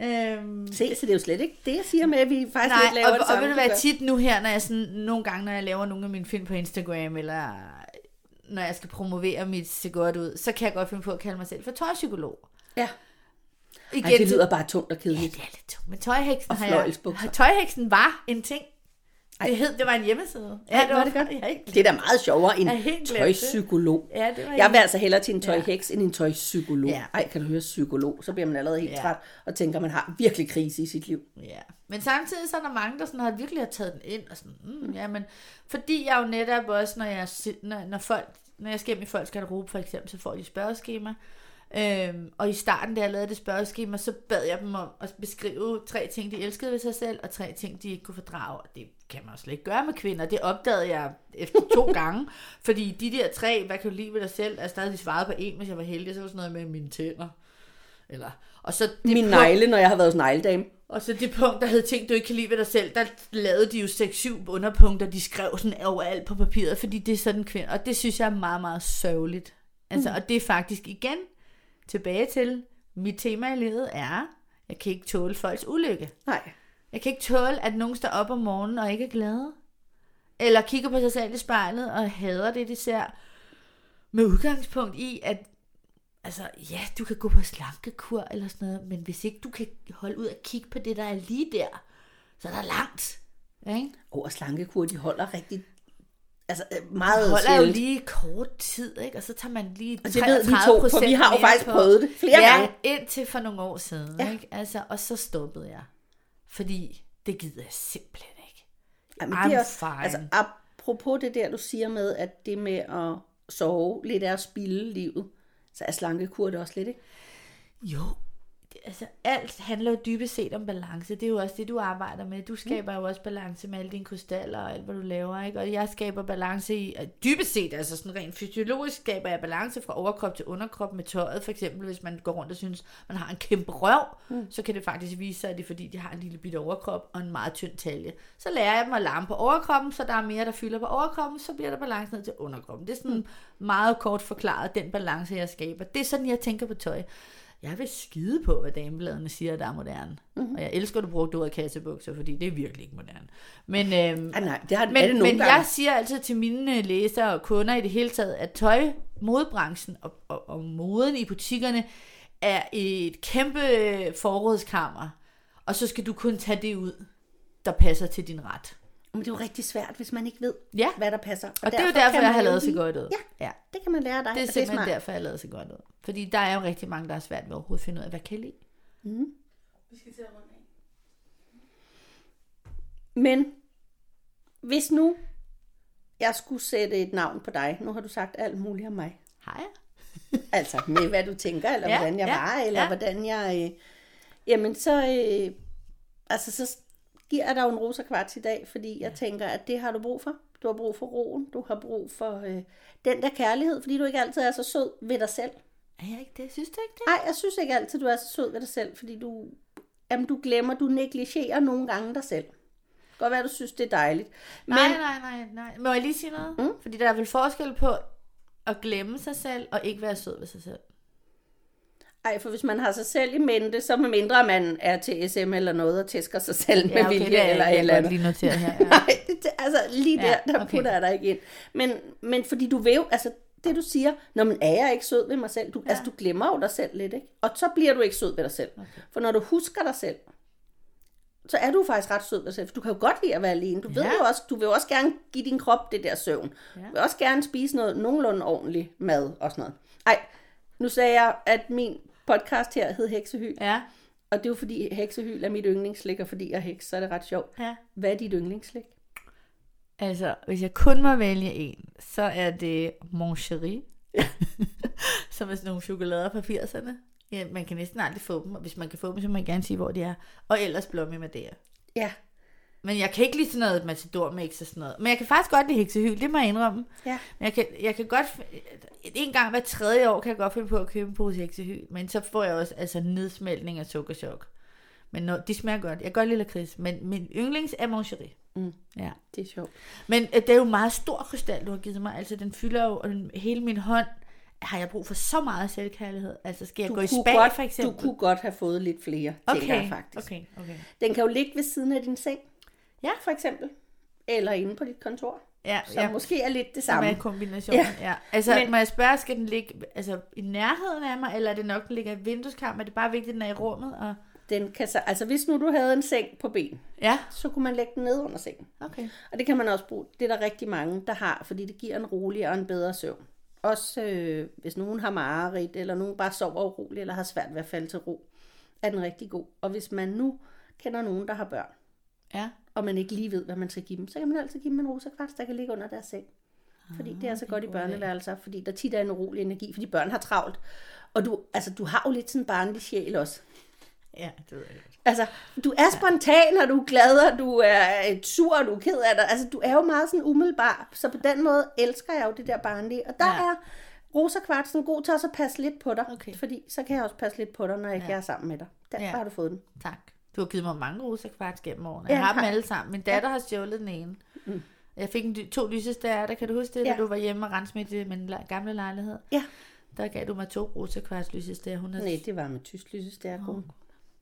Øhm, Se, så det er jo slet ikke det, jeg siger med, at vi faktisk nej, laver og, det og, samme. ved du hvad, tit nu her, når jeg sådan, nogle gange, når jeg laver nogle af mine film på Instagram, eller når jeg skal promovere mit se godt ud, så kan jeg godt finde på at kalde mig selv for tøjpsykolog. Ja. Igen, Ej, det lyder bare tungt og Ja, kedeligt. det er lidt tungt. Men tøjheksen Og har jeg... Tøjheksen var en ting. Det, hed, det var en hjemmeside. Ja, Ej, hvor er det godt. Jeg ikke Det er da meget sjovere end glemt det. tøjpsykolog. Ja, det var Jeg vil altså hellere til en tøjheks end en tøjpsykolog. Ja. Ej, kan du høre psykolog, så bliver man allerede helt Ja. træt og tænker, at man har virkelig krise i sit liv. Ja, men samtidig så er der mange, der sådan har virkelig har taget den ind, og sådan, mm, ja, men fordi jeg jo netop også, når jeg, når, når, folk, når jeg skal hjem i folks garderobe for eksempel, så får de spørgeskema, øhm, og i starten, da jeg lavede det spørgeskema, så bad jeg dem om at beskrive tre ting, de elskede ved sig selv, og tre ting, de ikke kunne fordrage, og det kan man jo slet ikke gøre med kvinder, det opdagede jeg efter to (laughs) gange, fordi de der tre, hvad kan du lide ved dig selv, altså der havde de svaret på en, hvis jeg var heldig, så var sådan noget med mine tænder, eller, og så det Min punkt- negle, når jeg har været negledame. og så det punkt, der hed ting, du ikke kan lide ved dig selv, der lavede de jo 6-7 underpunkter, de skrev sådan overalt på papiret, fordi det er sådan kvinde. Og det synes jeg er meget, meget sørgeligt. Altså, mm. Og det er faktisk igen tilbage til, mit tema i livet er, jeg kan ikke tåle folks ulykke. Nej. Jeg kan ikke tåle, at nogen står op om morgenen og ikke er glade. Eller kigger på sig selv i spejlet og hader det, de ser. Med udgangspunkt i, at altså, ja, du kan gå på slankekur eller sådan noget, men hvis ikke du kan holde ud og kigge på det, der er lige der, så er der langt. Ikke? Og slankekur, de holder rigtig... Altså, øh, meget Det holder jo sjældent. lige kort tid, ikke? og så tager man lige Og det ved vi to, for 33% vi har jo faktisk på. prøvet det flere ja, gange. indtil for nogle år siden. Ja. Ikke? Altså, og så stoppede jeg. Fordi det gider jeg simpelthen ikke. Ej, men I'm det er også, fine. altså, ap- apropos det der, du siger med, at det med at sove lidt er at spilde livet, så er slankekur det også lidt, ikke? Jo, altså alt handler jo dybest set om balance. Det er jo også det, du arbejder med. Du skaber jo også balance med alle dine krystaller og alt, hvad du laver. Ikke? Og jeg skaber balance i, dybest set, altså sådan rent fysiologisk, skaber jeg balance fra overkrop til underkrop med tøjet. For eksempel, hvis man går rundt og synes, man har en kæmpe røv, mm. så kan det faktisk vise sig, at det er fordi, de har en lille bitte overkrop og en meget tynd talje. Så lærer jeg dem at larme på overkroppen, så der er mere, der fylder på overkroppen, så bliver der balance ned til underkroppen. Det er sådan mm. meget kort forklaret, den balance, jeg skaber. Det er sådan, jeg tænker på tøj. Jeg vil skide på, hvad damebladene siger, der er moderne. Mm-hmm. Og jeg elsker, at du brugte ordet kassebukser, fordi det er virkelig ikke moderne. Men, øhm, Ah, nej, det har men, er det men gange. jeg siger altid til mine øh, læsere og kunder i det hele taget, at tøj, modebranchen og, og, og moden i butikkerne er et kæmpe forrådskammer. Og så skal du kun tage det ud, der passer til din ret. Men det er jo rigtig svært, hvis man ikke ved, Ja. hvad der passer. Og det er jo derfor, jeg har lavet så godt ud. Ja, ja. det kan man lære dig. Det er og simpelthen smart. derfor, jeg har lavet så godt ud. Fordi der er jo rigtig mange, der er svært ved overhovedet at finde ud af, hvad kan jeg lide. Vi skal til at runde af. Men hvis nu jeg skulle sætte et navn på dig, nu har du sagt alt muligt om mig. Har jeg? Altså med hvad du tænker, eller Ja, hvordan jeg ja, var, eller ja. hvordan jeg... Øh, jamen så, øh, altså, så giver dig en rosa kvart i dag, fordi jeg tænker, at det har du brug for. Du har brug for roen, du har brug for øh, den der kærlighed, fordi du ikke altid er så sød ved dig selv. Er jeg ikke det? Synes du ikke det? Nej, jeg synes ikke altid, du er så sød ved dig selv, fordi du, jamen, du glemmer, du negligerer nogle gange dig selv. Det kan godt være, du synes, det er dejligt. Men, Nej, nej, nej, nej. Må jeg lige sige noget? Mm. Fordi der er vel forskel på at glemme sig selv og ikke være sød ved sig selv. Ej, for hvis man har sig selv i mente, så med mindre man er til SM eller noget og tæsker sig selv med vilje det er eller et eller andet. lige notere her. Ja. (laughs) Nej, det, altså lige der, Ja, ja, der okay. okay. putter jeg dig ikke ind. Men, men fordi du vil jo, altså det du siger, når man er jeg ikke sød ved mig selv, du, ja. altså du glemmer jo dig selv lidt, ikke? Og så bliver du ikke sød ved dig selv. Okay. For når du husker dig selv, så er du faktisk ret sød ved dig selv, for du kan jo godt lide at være alene. Du, ved Ja. jo også, du vil jo også gerne give din krop det der søvn. Ja. Du vil også gerne spise noget nogenlunde ordentligt mad og sådan noget. Ej, nu sagde jeg, at min podcast her hed Heksehyl, ja. og det er jo fordi heksehyl er mit yndlingsslik, og fordi jeg er heks, så er det ret sjovt. ja. Hvad er dit yndlingsslik? Altså, hvis jeg kun må vælge en, så er det Mon Cherie. (laughs) som er sådan nogle chokolader fra 80'erne. Ja, man kan næsten aldrig få dem, og hvis man kan få dem, så må man gerne sige, hvor de er. Og ellers Blomme Madeira. Ja, Men jeg kan ikke lide sådan noget Matador Mix og sådan noget. Men jeg kan faktisk godt lide heksehyl, det må jeg indrømme. ja. Men jeg kan, jeg kan godt, en gang hver tredje år kan jeg godt finde på at købe en pose heksehyl, men så får jeg også altså nedsmeltning af sukkerchok. Men når, de smager godt. Jeg kan godt lide lakrids, men min yndlings er Moncherie. Mm. Ja. Det er sjovt. Men øh, det er jo meget stor krystal, du har givet mig. Altså, den fylder jo, og den, hele min hånd har jeg brug for så meget selvkærlighed. Altså, skal jeg Du gå i spag, godt, for eksempel? Du kunne godt have fået lidt flere, tænker jeg okay, faktisk. okay, okay. Den kan jo ligge ved siden af din seng, Ja. for eksempel. Eller inde på dit kontor. Ja, Som ja. måske er lidt det Som er samme. kombination. Ja. Ja. Altså, Men- må jeg spørge, skal den ligge altså, i nærheden af mig, eller er det nok, den ligger i vindueskarmen? Er det bare vigtigt, at den er i rummet? Og... Den kan så, altså hvis nu du havde en seng på ben, Ja, så kunne man lægge den ned under sengen. okay. Og det kan man også bruge. Det er der rigtig mange, der har, fordi det giver en rolig og en bedre søvn. Også øh, hvis nogen har mareridt, eller nogen bare sover uroligt, eller har svært ved at falde til ro, er den rigtig god. Og hvis man nu kender nogen, der har børn, Ja. Og man ikke lige ved, hvad man skal give dem, så kan man altid give dem en rosa kvarts, der kan ligge under deres seng. Fordi det er så godt i børneværelser, fordi der tit er en urolig energi, fordi børn har travlt. Og du, altså, du har jo lidt sådan en barnlig sjæl også. Ja, det ved jeg godt. Altså, du er spontan, og du er glad, og du er øh, sur, og du er ked af det. Altså, du er jo meget sådan umiddelbar. Så på den måde elsker jeg jo det der barnlige. Og der Ja. er Rosa Kvartsen god til også at passe lidt på dig. Okay. Fordi så kan jeg også passe lidt på dig, når jeg ikke Ja. er sammen med dig. Der ja. har du fået den. Tak. Du har givet mig mange rosa kvarts gennem årene. Ja, Jeg har dem har- alle sammen. Min datter har stjålet den ene. Mm. Jeg fik en, to lysestager, der kan du huske det, ja. Ja. da du var hjemme og rense mit, min gamle lejlighed? Ja. Der gav du mig to rosa kvarts lysestager. Hun havde... Nej, det var med tysk lysestærke. Åh,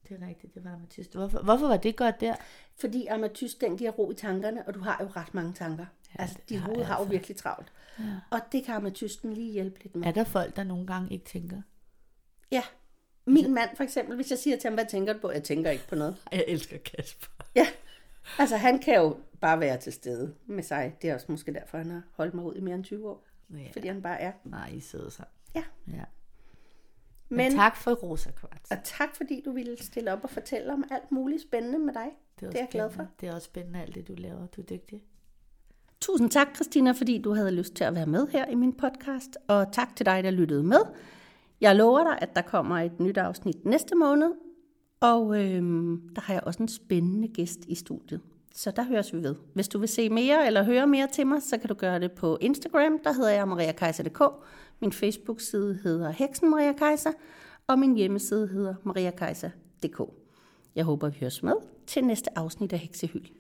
Det er rigtigt, det var amethyst. Hvorfor, hvorfor var det godt der? Fordi amethyst, den giver ro i tankerne, og du har jo ret mange tanker. Ja, altså, dit har hoved har jo altså. virkelig travlt. Ja. Og det kan ametysten lige hjælpe lidt med. Er der folk, der nogle gange ikke tænker? Ja. Min mand for eksempel, hvis jeg siger til ham, hvad tænker du på? Jeg tænker ikke på noget. Jeg elsker Kasper. Ja, altså han kan jo bare være til stede med sig. Det er også måske derfor, han har holdt mig ud i mere end 20 år. Ja. Fordi han bare er. Nej, I sidder sammen. Ja. ja. Men, Men, tak for rosa kvarts. Og tak fordi du ville stille op og fortælle om alt muligt spændende med dig. Det er, det er jeg glad for. Det er også spændende alt det, du laver. Du er dygtig. Tusind tak, Christina, fordi du havde lyst til at være med her i min podcast, og tak til dig, der lyttede med. Jeg lover dig, at der kommer et nyt afsnit næste måned, og øhm, der har jeg også en spændende gæst i studiet. Så der høres vi ved. Hvis du vil se mere eller høre mere til mig, så kan du gøre det på Instagram. Der hedder jeg mariakejser.dk. Min Facebook-side hedder Heksen Maria Kaiser, og min hjemmeside hedder mariakejser.dk. Jeg håber, vi høres med til næste afsnit af Heksehyl.